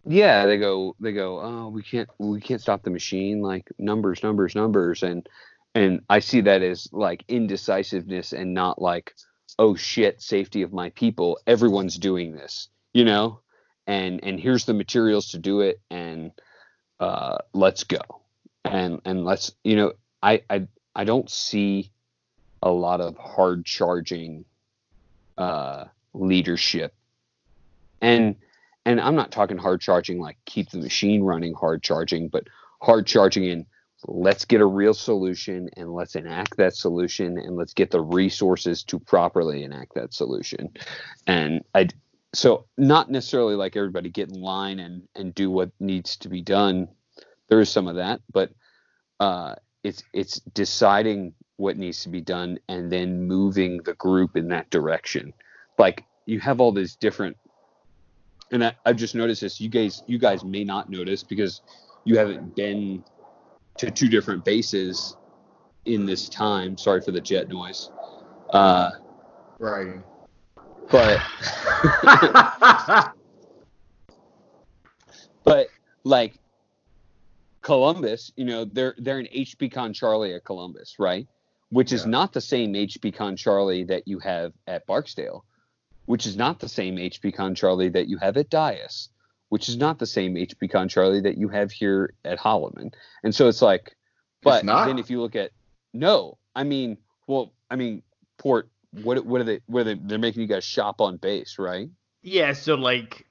yeah they go they go oh we can't we can't stop the machine like numbers numbers numbers and and i see that as like indecisiveness and not like oh shit safety of my people. Everyone's doing this you know? And and here's the materials to do it and uh let's go. And and let's you know i i i don't see a lot of hard charging uh leadership. And and I'm not talking hard charging like keep the machine running hard charging, but hard charging in let's get a real solution and let's enact that solution and let's get the resources to properly enact that solution. And I so not necessarily like everybody get in line and and do what needs to be done. There is some of that, but uh, it's it's deciding what needs to be done and then moving the group in that direction. Like you have all these different and I, I've just noticed this. You guys, you guys may not notice because you haven't been to two different bases in this time. Sorry for the jet noise. Uh, right. but <laughs> but like Columbus, you know, they're they're an HP Con Charlie at Columbus, right? Which is not the same HP Con Charlie that you have at Barksdale, which is not the same HP Con Charlie that you have at Dyess, which is not the same HP Con Charlie that you have here at Holloman. And so it's like, but not? then if you look at no, I mean, well, I mean, Port, what what are they? What are they? They're making you guys shop on base, right? yeah, so like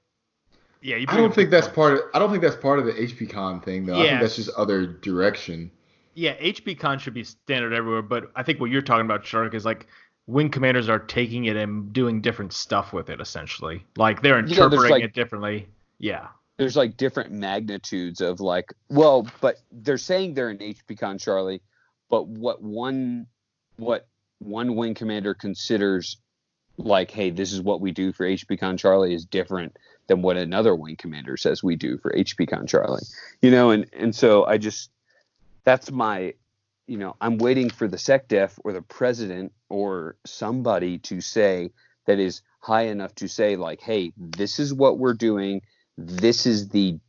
yeah, you I don't think that's part of I don't think that's part of the HP Con thing though. I think that's just other direction. Yeah, HP Con should be standard everywhere, but I think what you're talking about, Shark, is like wing commanders are taking it and doing different stuff with it, essentially. Like they're there's, interpreting like- it differently. Yeah. there's like different magnitudes of like well but they're saying they're an hp con charlie but what one what one wing commander considers like hey this is what we do for hp con charlie is different than what another wing commander says we do for hp con charlie you know and and so i just that's my you know i'm waiting for the secdef or the president or somebody to say that is high enough to say like hey this is what we're doing this is the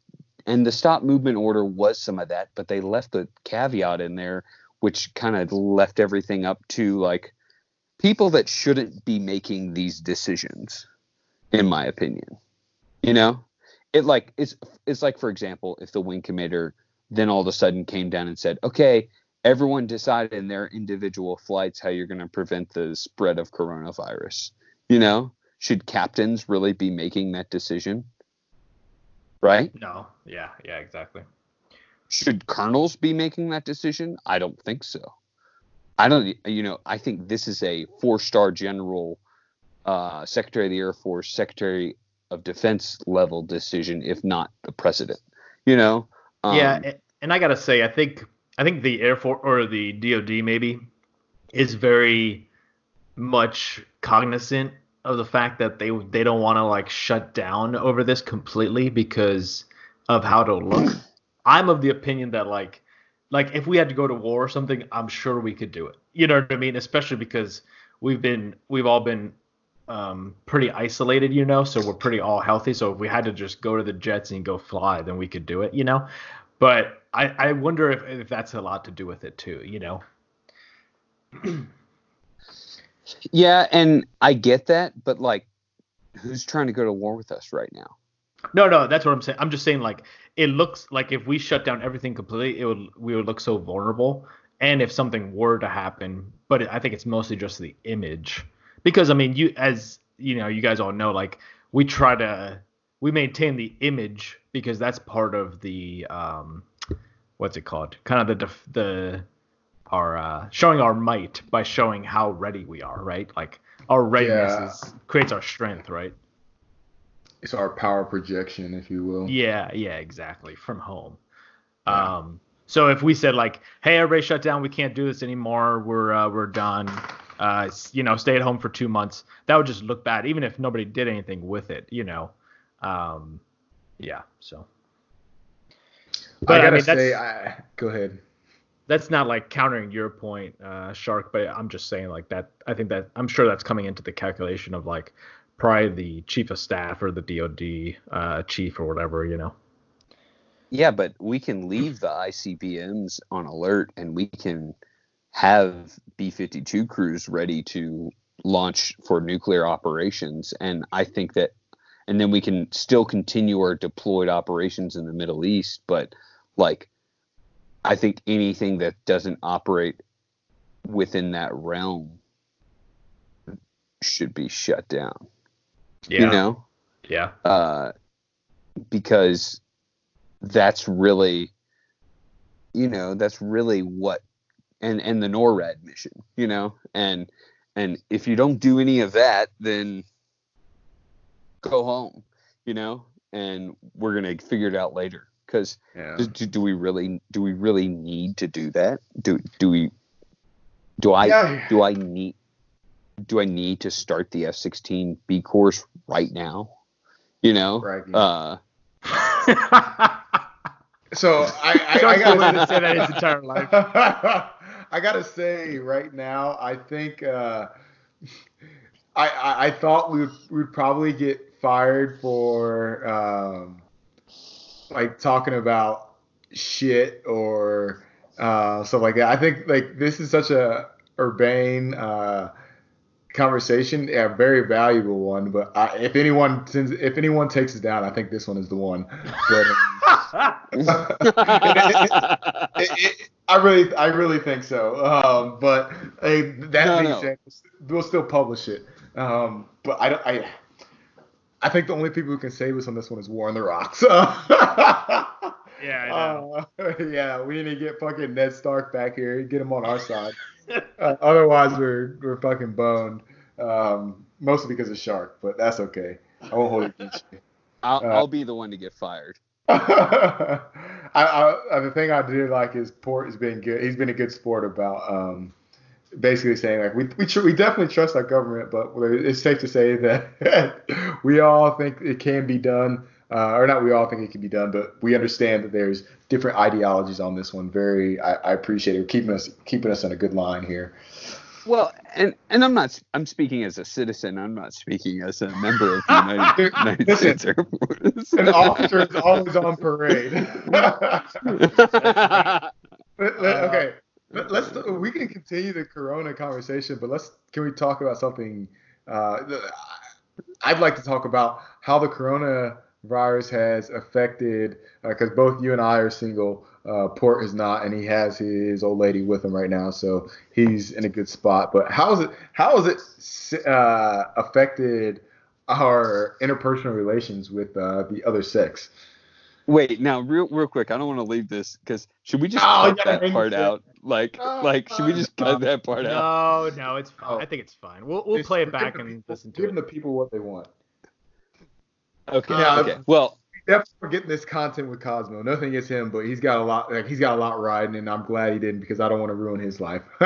and the stop movement order was some of that but they left the caveat in there which kind of left everything up to like people that shouldn't be making these decisions in my opinion. You know? It like it's it's like for example if the wing commander then all of a sudden came down and said okay everyone decide in their individual flights how you're going to prevent the spread of coronavirus. You know? Should captains really be making that decision right No. Yeah. Yeah. Exactly. should colonels be making that decision i don't think so i don't you know i think this is a four star general uh, secretary of the air force secretary of defense level decision if not the president you know um, yeah, and I gotta say, I think I think the Air Force or the DoD maybe is very much cognizant of the fact that they they don't want to like shut down over this completely because of how to look. <clears throat> I'm of the opinion that like like if we had to go to war or something, I'm sure we could do it. You know what I mean? Especially because we've been we've all been um, pretty isolated, you know, so we're pretty all healthy. So if we had to just go to the jets and go fly, then we could do it, you know. But I I wonder if if that's a lot to do with it too. You know. <clears throat> Yeah, and I get that, but like, who's trying to go to war with us right now? No, no, that's what I'm saying. I'm just saying like it looks like if we shut down everything completely, it would we would look so vulnerable. And if something were to happen, but I think it's mostly just the image, because I mean, you as you know, you guys all know, like we try to we maintain the image because that's part of the um, what's it called? Kind of the the our uh, showing our might by showing how ready we are, right? Like our readiness Yeah. is, creates our strength, right? It's our power projection, if you will. Yeah, yeah, exactly. From home. Yeah. Um, so if we said like, "Hey, everybody, shut down. We can't do this anymore. We're uh, we're done. Uh, you know, stay at home for two months." That would just look bad, even if nobody did anything with it. You know. Um, yeah. So. But I gotta mean, say, I, go ahead. That's not like countering your point, uh, Shark. But I'm just saying like that. I think that I'm sure that's coming into the calculation of like probably the chief of staff or the DoD uh, chief or whatever. You know. Yeah, but we can leave the ICBMs on alert and we can have B 52 crews ready to launch for nuclear operations. And I think that, and then we can still continue our deployed operations in the Middle East. But like, I think anything that doesn't operate within that realm should be shut down. You know? Yeah. uh, because that's really, you know, that's really what, and and the NORAD mission, you know, and and if you don't do any of that, then go home, you know, and we're gonna figure it out later. Because Yeah. do, do we really do we really need to do that? Do do we do I Yeah. do I need do I need to start the F-16 B course right now? You know, Bragging. uh, <laughs> So I, I, I Shark's been wanting to gotta say that his entire <laughs> life. I gotta say right now, I think uh, I, I I thought we would we'd probably get fired for um, like talking about shit or uh, stuff like that. I think like this is such a urbane uh, conversation, a very valuable one. But I, if anyone sends, if anyone takes it down, I think this one is the one. But, um, <laughs> it- it- I really, I really think so. Um, but hey, that No, being no. said, we'll still publish it. Um, but I don't, I, I think the only people who can save us on this one is War on the Rocks. <laughs> Yeah, I know. Uh, <laughs> yeah, we need to get fucking Ned Stark back here, get him on our side. <laughs> Uh, otherwise, we're we're fucking boned. Um, mostly because of Shark, but that's okay. I won't hold it against you. I'll, Uh, I'll be the one to get fired. I, I, the thing I do like is Port has been good. He's been a good sport about um, basically saying like we we, tr- we definitely trust our government, but it's safe to say that <laughs> we all think it can be done, uh, or not. We all think it can be done, but we understand that there's different ideologies on this one. Very, I, I appreciate it. Keeping us keeping us on a good line here. Well, and and I'm not. I'm speaking as a citizen. I'm not speaking as a member of the United, <laughs> United Listen, States Air Force. An officer is always on parade. <laughs> Okay, let, us we can continue the Corona conversation, but let's can we talk about something? Uh, I'd like to talk about how the Corona virus has affected because both you and I are single. Uh, Port is not, and he has his old lady with him right now, so he's in a good spot. But how is it? How has it uh, affected our interpersonal relations with uh, the other sex? Wait, now real real quick. I don't want to leave this because should we just Oh, cut yeah, that part it. out? Like Oh, like should we just cut no. that part out? No, no, it's fine. Oh. I think it's fine. We'll we'll It's- play it back and people- listen to Giving it. the people what they want. Okay. Yeah, okay. Well, Definitely we're getting this content with Cosmo. Nothing against him, but he's got a lot. Like he's got a lot riding, and I'm glad he didn't because I don't want to ruin his life. <laughs>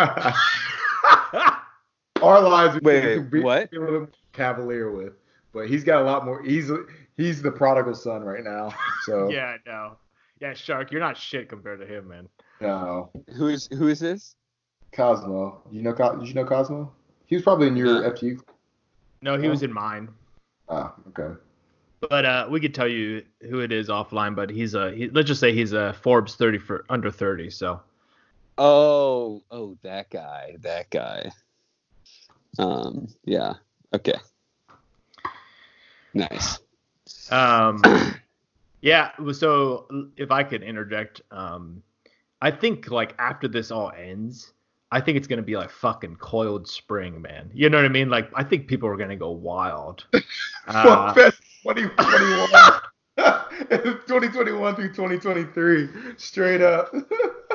Our lives, we Wait, can be, what? be a little cavalier with, but he's got a lot more. He's he's the prodigal son right now. <laughs> So yeah, no. Yeah, Shark, you're not shit compared to him, man. no, who is who is this? Cosmo. You know, did you know Cosmo? He was probably in your No. FG. No, he Oh. was in mine. Ah, okay. But uh, we could tell you who it is offline. But he's a he, let's just say he's a Forbes 30 for under 30. So Oh, oh, that guy, that guy. Um, yeah. Okay. Nice. Um, <clears throat> yeah. So if I could interject, um, I think like after this all ends, I think it's gonna be like fucking coiled spring, man. You know what I mean? Like I think people are gonna go wild. <laughs> Uh, Fuck Fest 2021. <laughs> 2021 through 2023. Straight up.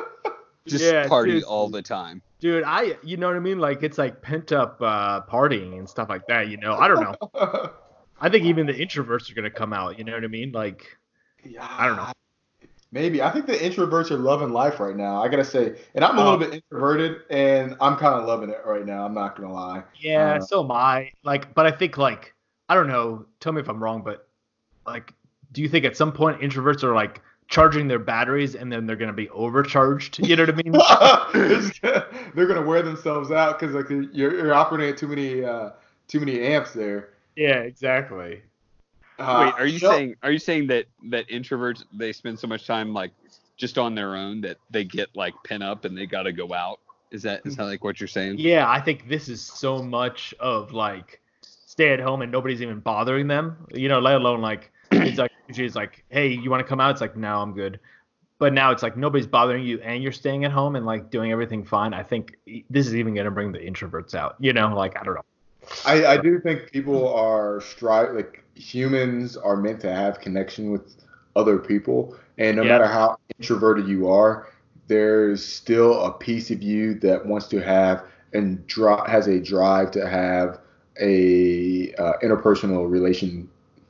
<laughs> Just Yeah, party seriously. all the time. dude, I you know what I mean? Like it's like pent up uh, partying and stuff like that. You know, I don't know. I think even the introverts are gonna come out. You know what I mean? Like I don't know. Maybe. I think the introverts are loving life right now. I gotta say, and I'm a little bit introverted, and I'm kind of loving it right now. I'm not gonna lie. Yeah, Uh, so am I. Like, but I think like I don't know. Tell me if I'm wrong, but like, do you think at some point introverts are like charging their batteries and then they're gonna be overcharged? You know what I mean? <laughs> They're gonna wear themselves out because like you're, you're operating at too many uh, too many amps there. Yeah, exactly. Uh, Wait, are you no, saying are you saying that that introverts they spend so much time like just on their own that they get like pent up and they got to go out? Is that is that like what you're saying? Yeah, I think this is so much of like stay at home and nobody's even bothering them. You know, let alone like it's like usually it's like, hey, you want to come out? It's like, no, I'm good. But now it's like nobody's bothering you and you're staying at home and like doing everything fine. I think this is even gonna bring the introverts out. You know, like I don't know. I, I do think people are strive like humans are meant to have connection with other people, and no Yeah. matter how introverted you are, there's still a piece of you that wants to have and dri- has a drive to have a uh, interpersonal relation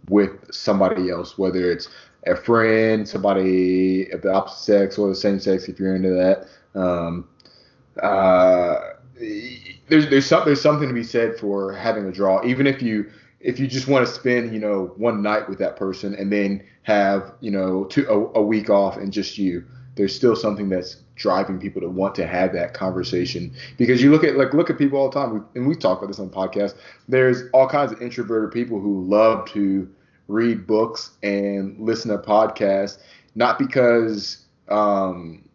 with somebody else, whether it's a friend, somebody of the opposite sex or the same sex if you're into that. Um, uh, there's there's some, there's something to be said for having a draw, even if you if you just want to spend you know one night with that person and then have you know two a, a week off and just you. There's still something that's driving people to want to have that conversation because you look at like look at people all the time, and we talk about this on the podcast. There's all kinds of introverted people who love to read books and listen to podcasts, not because um,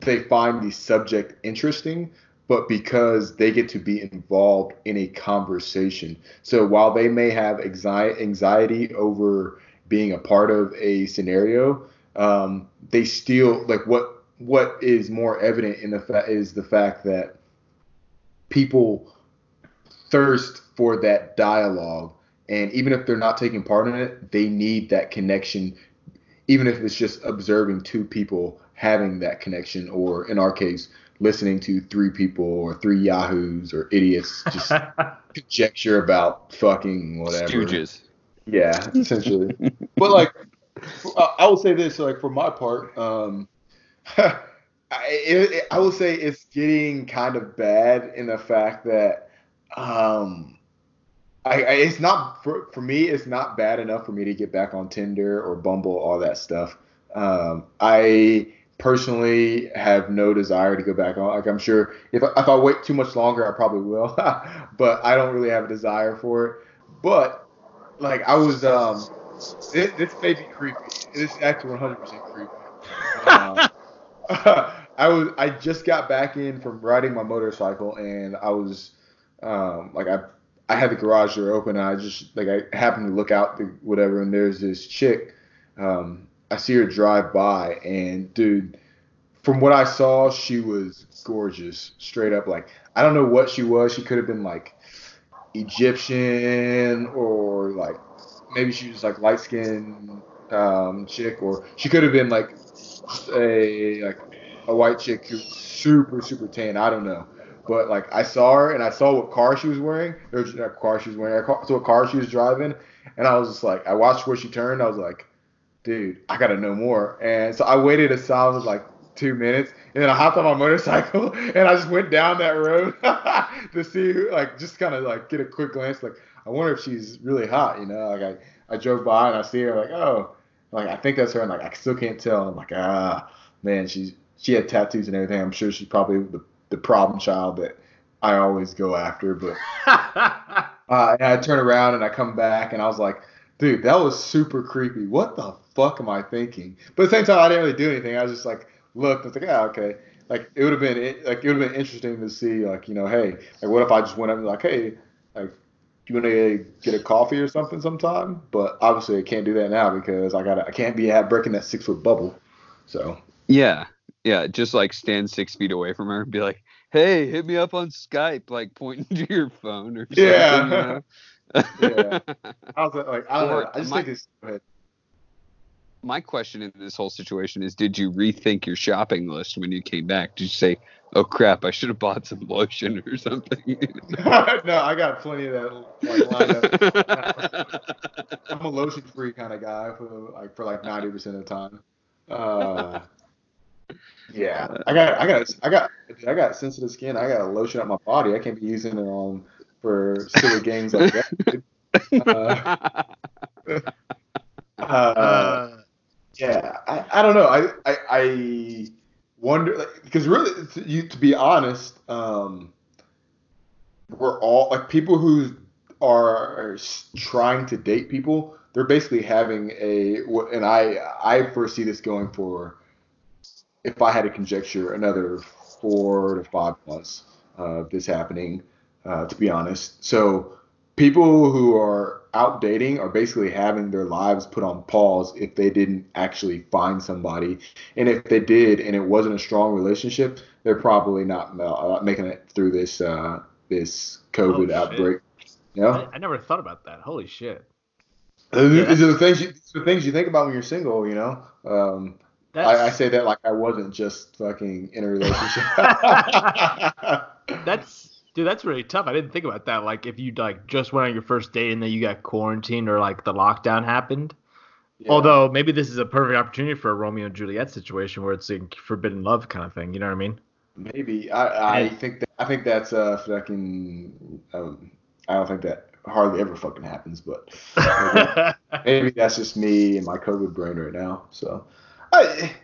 they find the subject interesting, but because they get to be involved in a conversation. So while they may have anxi- anxiety over being a part of a scenario, um, they still like what what is more evident in the fa- is the fact that people thirst for that dialogue and even if they're not taking part in it they need that connection even if it's just observing two people having that connection or in our case listening to three people or three yahoos or idiots just <laughs> conjecture about fucking whatever Stooges. yeah, essentially. <laughs> but like, I I will say this: like for my part, um, <laughs> I, it, it- I will say it's getting kind of bad in the fact that, um, I, I it's not for for me. It's not bad enough for me to get back on Tinder or Bumble, all that stuff. Um, I personally have no desire to go back on. Like I'm sure if I- if I wait too much longer, I probably will. <laughs> but I don't really have a desire for it. But like I was um this, this may be creepy. This is actually 100% creepy. Um, <laughs> I was I just got back in from riding my motorcycle and I was um like I I had the garage door open and I just like I happened to look out the whatever and there's this chick um I see her drive by and dude from what I saw she was gorgeous straight up like I don't know what she was she could have been like Egyptian or like maybe she was like light skinned um, chick or she could have been like a like a white chick who's super super tan. I don't know, but like I saw her and I saw what car she was wearing. Or not car she was wearing. I saw what car she was driving, and I was just like I watched where she turned. I was like, dude, I gotta know more. And so I waited a solid like two minutes, and then I hopped on my motorcycle <laughs> and I just went down that road <laughs> to see, like, just kind of like get a quick glance. Like, I wonder if she's really hot, you know? Like, I, I drove by and I see her, like, oh, like I think that's her, and like I still can't tell. I'm like, ah, man, she's she had tattoos and everything. I'm sure she's probably the the problem child that I always go after, but. <laughs> Uh, and I turn around and I come back and I was like, dude, that was super creepy. What the fuck am I thinking? But at the same time, I didn't really do anything. I was just like looked. I was like, ah, okay. Like it would have been like it would have been interesting to see like you know, hey, like what if I just went up and like, hey, like you want to get a coffee or something sometime? But obviously, I can't do that now because I got I can't be at breaking that six foot bubble. So Yeah, yeah. Just like stand six feet away from her and be like, "Hey, hit me up on Skype," like <laughs> pointing to your phone or something. Yeah. Yeah. <laughs> I was like, I don't know. I just my- think it's. My question in this whole situation is: Did you rethink your shopping list when you came back? Did you say, "Oh crap, I should have bought some lotion or something"? <laughs> no, I got plenty of that like lined up. <laughs> I'm a lotion free kind of guy for like for like ninety percent of the time. Uh, yeah, I got I got I got I got sensitive skin. I got a lotion on my body. I can't be using it on for silly games like that. Uh, uh, yeah, I, I don't know. I I, I wonder like, because really, to, you to be honest, um, we're all like people who are trying to date people. They're basically having a and I I foresee this going for if I had to conjecture another four to five months of this happening. Uh, to be honest, so people who are out dating are basically having their lives put on pause if they didn't actually find somebody, and if they did and it wasn't a strong relationship, they're probably not uh, making it through this uh, this COVID Oh, outbreak. Know, I, I never thought about that. Holy shit. these are the things you, the things you think about when you're single. You know, um, I, I say that like I wasn't just fucking in a relationship. <laughs> that's dude. That's really tough. I didn't think about that. Like if you like just went on your first date and then you got quarantined or like the lockdown happened. Yeah. Although maybe this is a perfect opportunity for a Romeo and Juliet situation where it's a forbidden love kind of thing. You know what I mean? Maybe I, I And- think that I think that's uh fucking um, I don't think that hardly ever fucking happens, but <laughs> maybe that's just me and my COVID brain right now. So I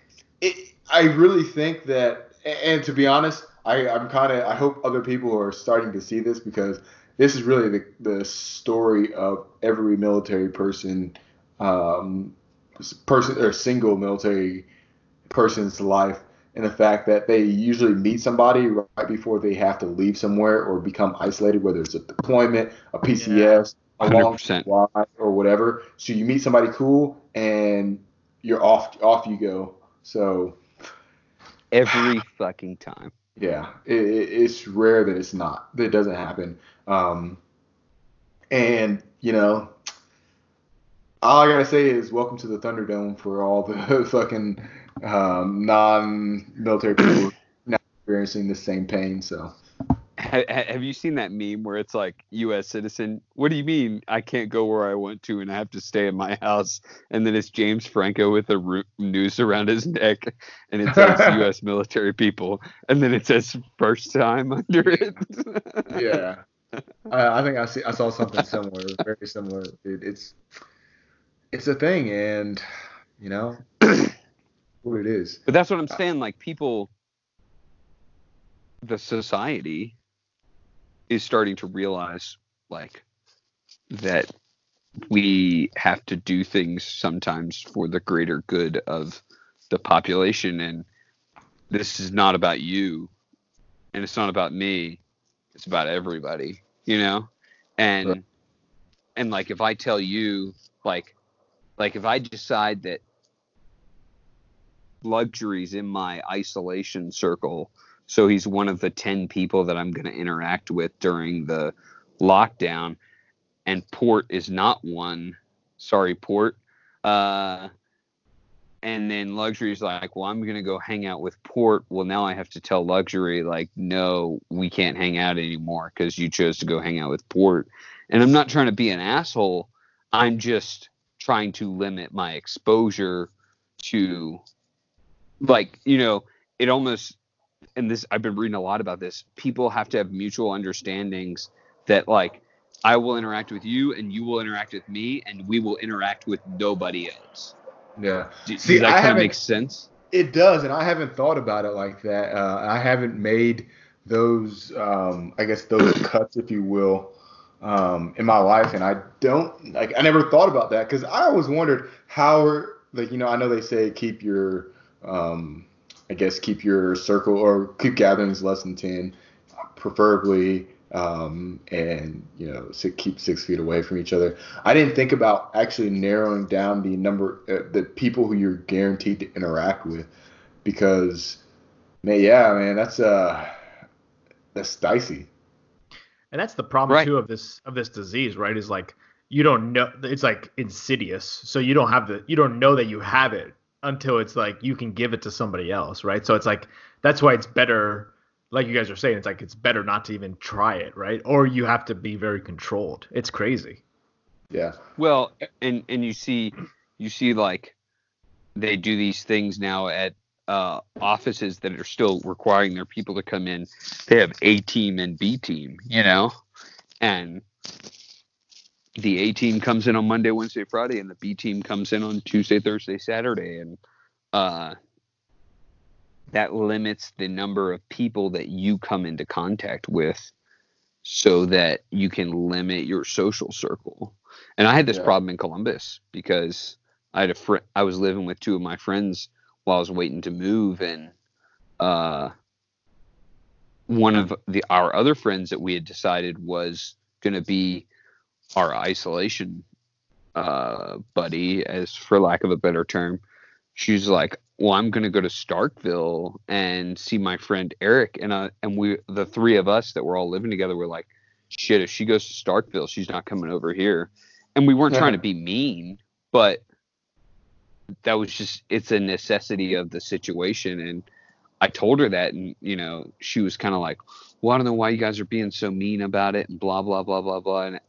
it, I really think that and to be honest, I I'm kind of I hope other people are starting to see this because this is really the the story of every military person um person or single military person's life and the fact that they usually meet somebody right before they have to leave somewhere or become isolated, whether it's a deployment, a PCS, a long 100%. flight, or whatever. So you meet somebody cool and you're off off you go. So Every fucking time. Yeah, it, it, it's rare that it's not that it doesn't happen. Um, and you know, all I gotta say is welcome to the Thunderdome for all the <laughs> fucking um, non-military people now <clears throat> experiencing the same pain. So Have you seen that meme where it's like U.S. citizen? What do you mean I can't go where I want to and I have to stay in my house? And then it's James Franco with a noose around his neck, and it says <laughs> U.S. military people, and then it says first time <laughs> under it. yeah, <laughs> I, I think I see I saw something similar, very similar. It, it's it's a thing, and you know <clears throat> what it is. But that's what I'm uh, saying. Like people, the society is starting to realize like that we have to do things sometimes for the greater good of the population and this is not about you and it's not about me it's about everybody you know and Right. and like if i tell you like like if i decide that Luxury's in my isolation circle. So he's one of the 10 people that I'm going to interact with during the lockdown. And Port is not one. Sorry, Port. Uh, and then Luxury's like, well, I'm going to go hang out with Port. Well, now I have to tell Luxury, like, no, we can't hang out anymore because you chose to go hang out with Port. And I'm not trying to be an asshole. I'm just trying to limit my exposure to like you know it almost and this i've been reading a lot about this people have to have mutual understandings that like i will interact with you and you will interact with me and we will interact with nobody else Yeah. Do- See, does that kind of make sense It does, and I haven't thought about it like that. Uh, I haven't made those, um, I guess, those <coughs> cuts, if you will, um, in my life, and I don't like. I never thought about that because I always wondered how, like you know, I know they say keep your, um, I guess keep your circle or keep gatherings less than ten, preferably, um, and you know, keep six feet away from each other. I didn't think about actually narrowing down the number, uh, the people who you're guaranteed to interact with, because, man, yeah, man, that's uh, that's dicey. And that's the problem Right. too of this of this disease, right? Is like you don't know it's like insidious. So you don't have the you don't know that you have it until it's like you can give it to somebody else, right? So it's like that's why it's better like you guys are saying, it's like it's better not to even try it, right? Or you have to be very controlled. It's crazy. Yeah. Well, and and you see, you see like they do these things now at uh, offices that are still requiring their people to come in. They have A team and B team, you know, and the A team comes in on Monday, Wednesday, Friday, and the B team comes in on Tuesday, Thursday, Saturday, and uh, that limits the number of people that you come into contact with so that you can limit your social circle. And I had this Yeah. problem in Columbus because I had a friend I was living with two of my friends while I was waiting to move and uh one of the our other friends that we had decided was going to be our isolation uh buddy as for lack of a better term. She's like well i'm going to go to starkville and see my friend eric and uh and we the three of us that were all living together were like shit if she goes to starkville she's not coming over here. And we weren't trying to be mean but that was just it's a necessity of the situation. And i told her that and you know she was kind of like well i don't know why you guys are being so mean about it and blah blah blah blah blah. And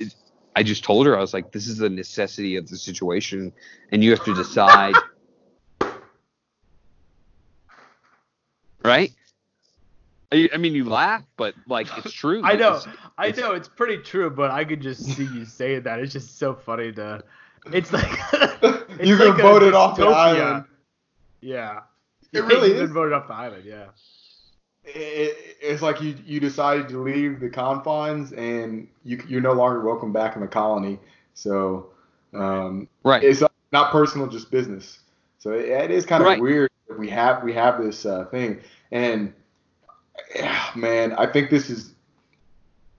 it, I just told her i was like this is a necessity of the situation and you have to decide right I, I mean you laugh but like it's true <laughs> I know, It's- I it's- know, it's pretty true, but I could just see you saying that. It's just so funny to. It's like <laughs> it's You've been like a voted off the island. Yeah, It really You've is. Been voted off the island. Yeah. It, it's like you you decided to leave the confines and you you're no longer welcome back in the colony. So um, right it's not personal, just business. So it, it is kind of Right. weird. that We have we have this uh, thing, and yeah, man, I think this is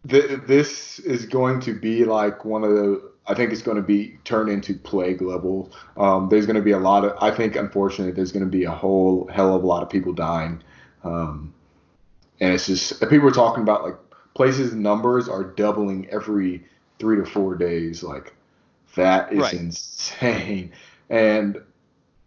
th- this is going to be like one of the. I think it's going to be turned into plague level. Um, there's going to be a lot of. I think unfortunately, there's going to be a whole hell of a lot of people dying. Um, and it's just people are talking about like places numbers are doubling every three to four days. Like that is Right. insane. And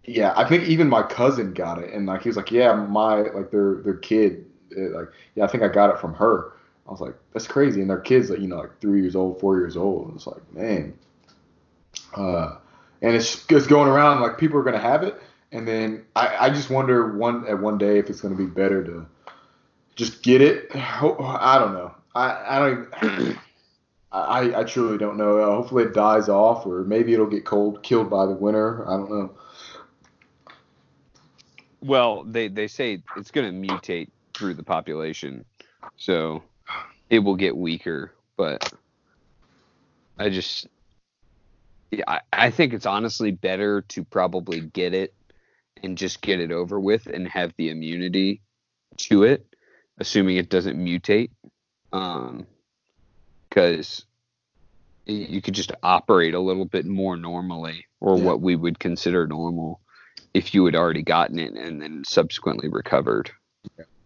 yeah, I think even my cousin got it, and like he was like, yeah, my like their their kid, uh, like yeah, I think I got it from her. I was like, that's crazy, and their kids like you know like three years old, four years old. And it's like man, uh, and it's it's going around like people are gonna have it, and then I I just wonder one at one day if it's gonna be better to just get it. I don't know. I I don't. <clears throat> I, I truly don't know. Uh, hopefully it dies off, or maybe it'll get cold, killed by the winter. I don't know. Well, they they say it's going to mutate through the population, so it will get weaker. But I just, yeah, I, I think it's honestly better to probably get it and just get it over with and have the immunity to it, assuming it doesn't mutate. Um, because you could just operate a little bit more normally, or Yeah. what we would consider normal if you had already gotten it and then subsequently recovered.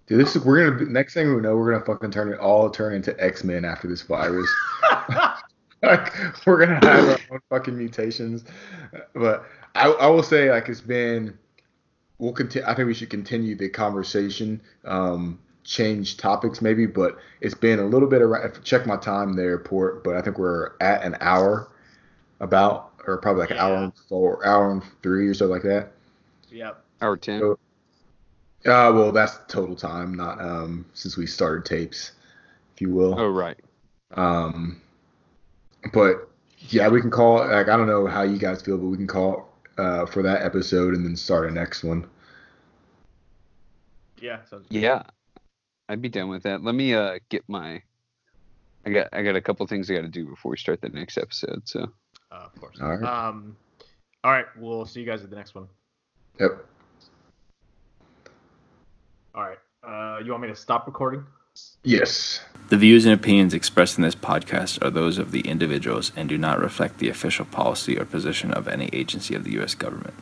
Dude, this is we're gonna next thing we know, we're gonna fucking turn it all turn into X Men after this virus. <laughs> <laughs> like we're gonna have our own fucking mutations. But I, I will say like it's been we'll continue I think we should continue the conversation. Um change topics maybe, but it's been a little bit around check my time there, Port, but I think we're at an hour about or probably like an hour and four hour and three or so like that. Yep. Hour 10. So- Uh well that's total time, not um since we started tapes, if you will. Oh, right. Um, but yeah, we can call it. Like I don't know how you guys feel, but we can call uh, for that episode and then start a next one. Yeah. Sounds Yeah. I'd be done with that. Let me uh get my I got I got a couple things I got to do before we start the next episode. So Uh, of course. All right. Um, all right. We'll see you guys at the next one. Yep. All right. Uh, you want me to stop recording? Yes. The views and opinions expressed in this podcast are those of the individuals and do not reflect the official policy or position of any agency of the U.S. government.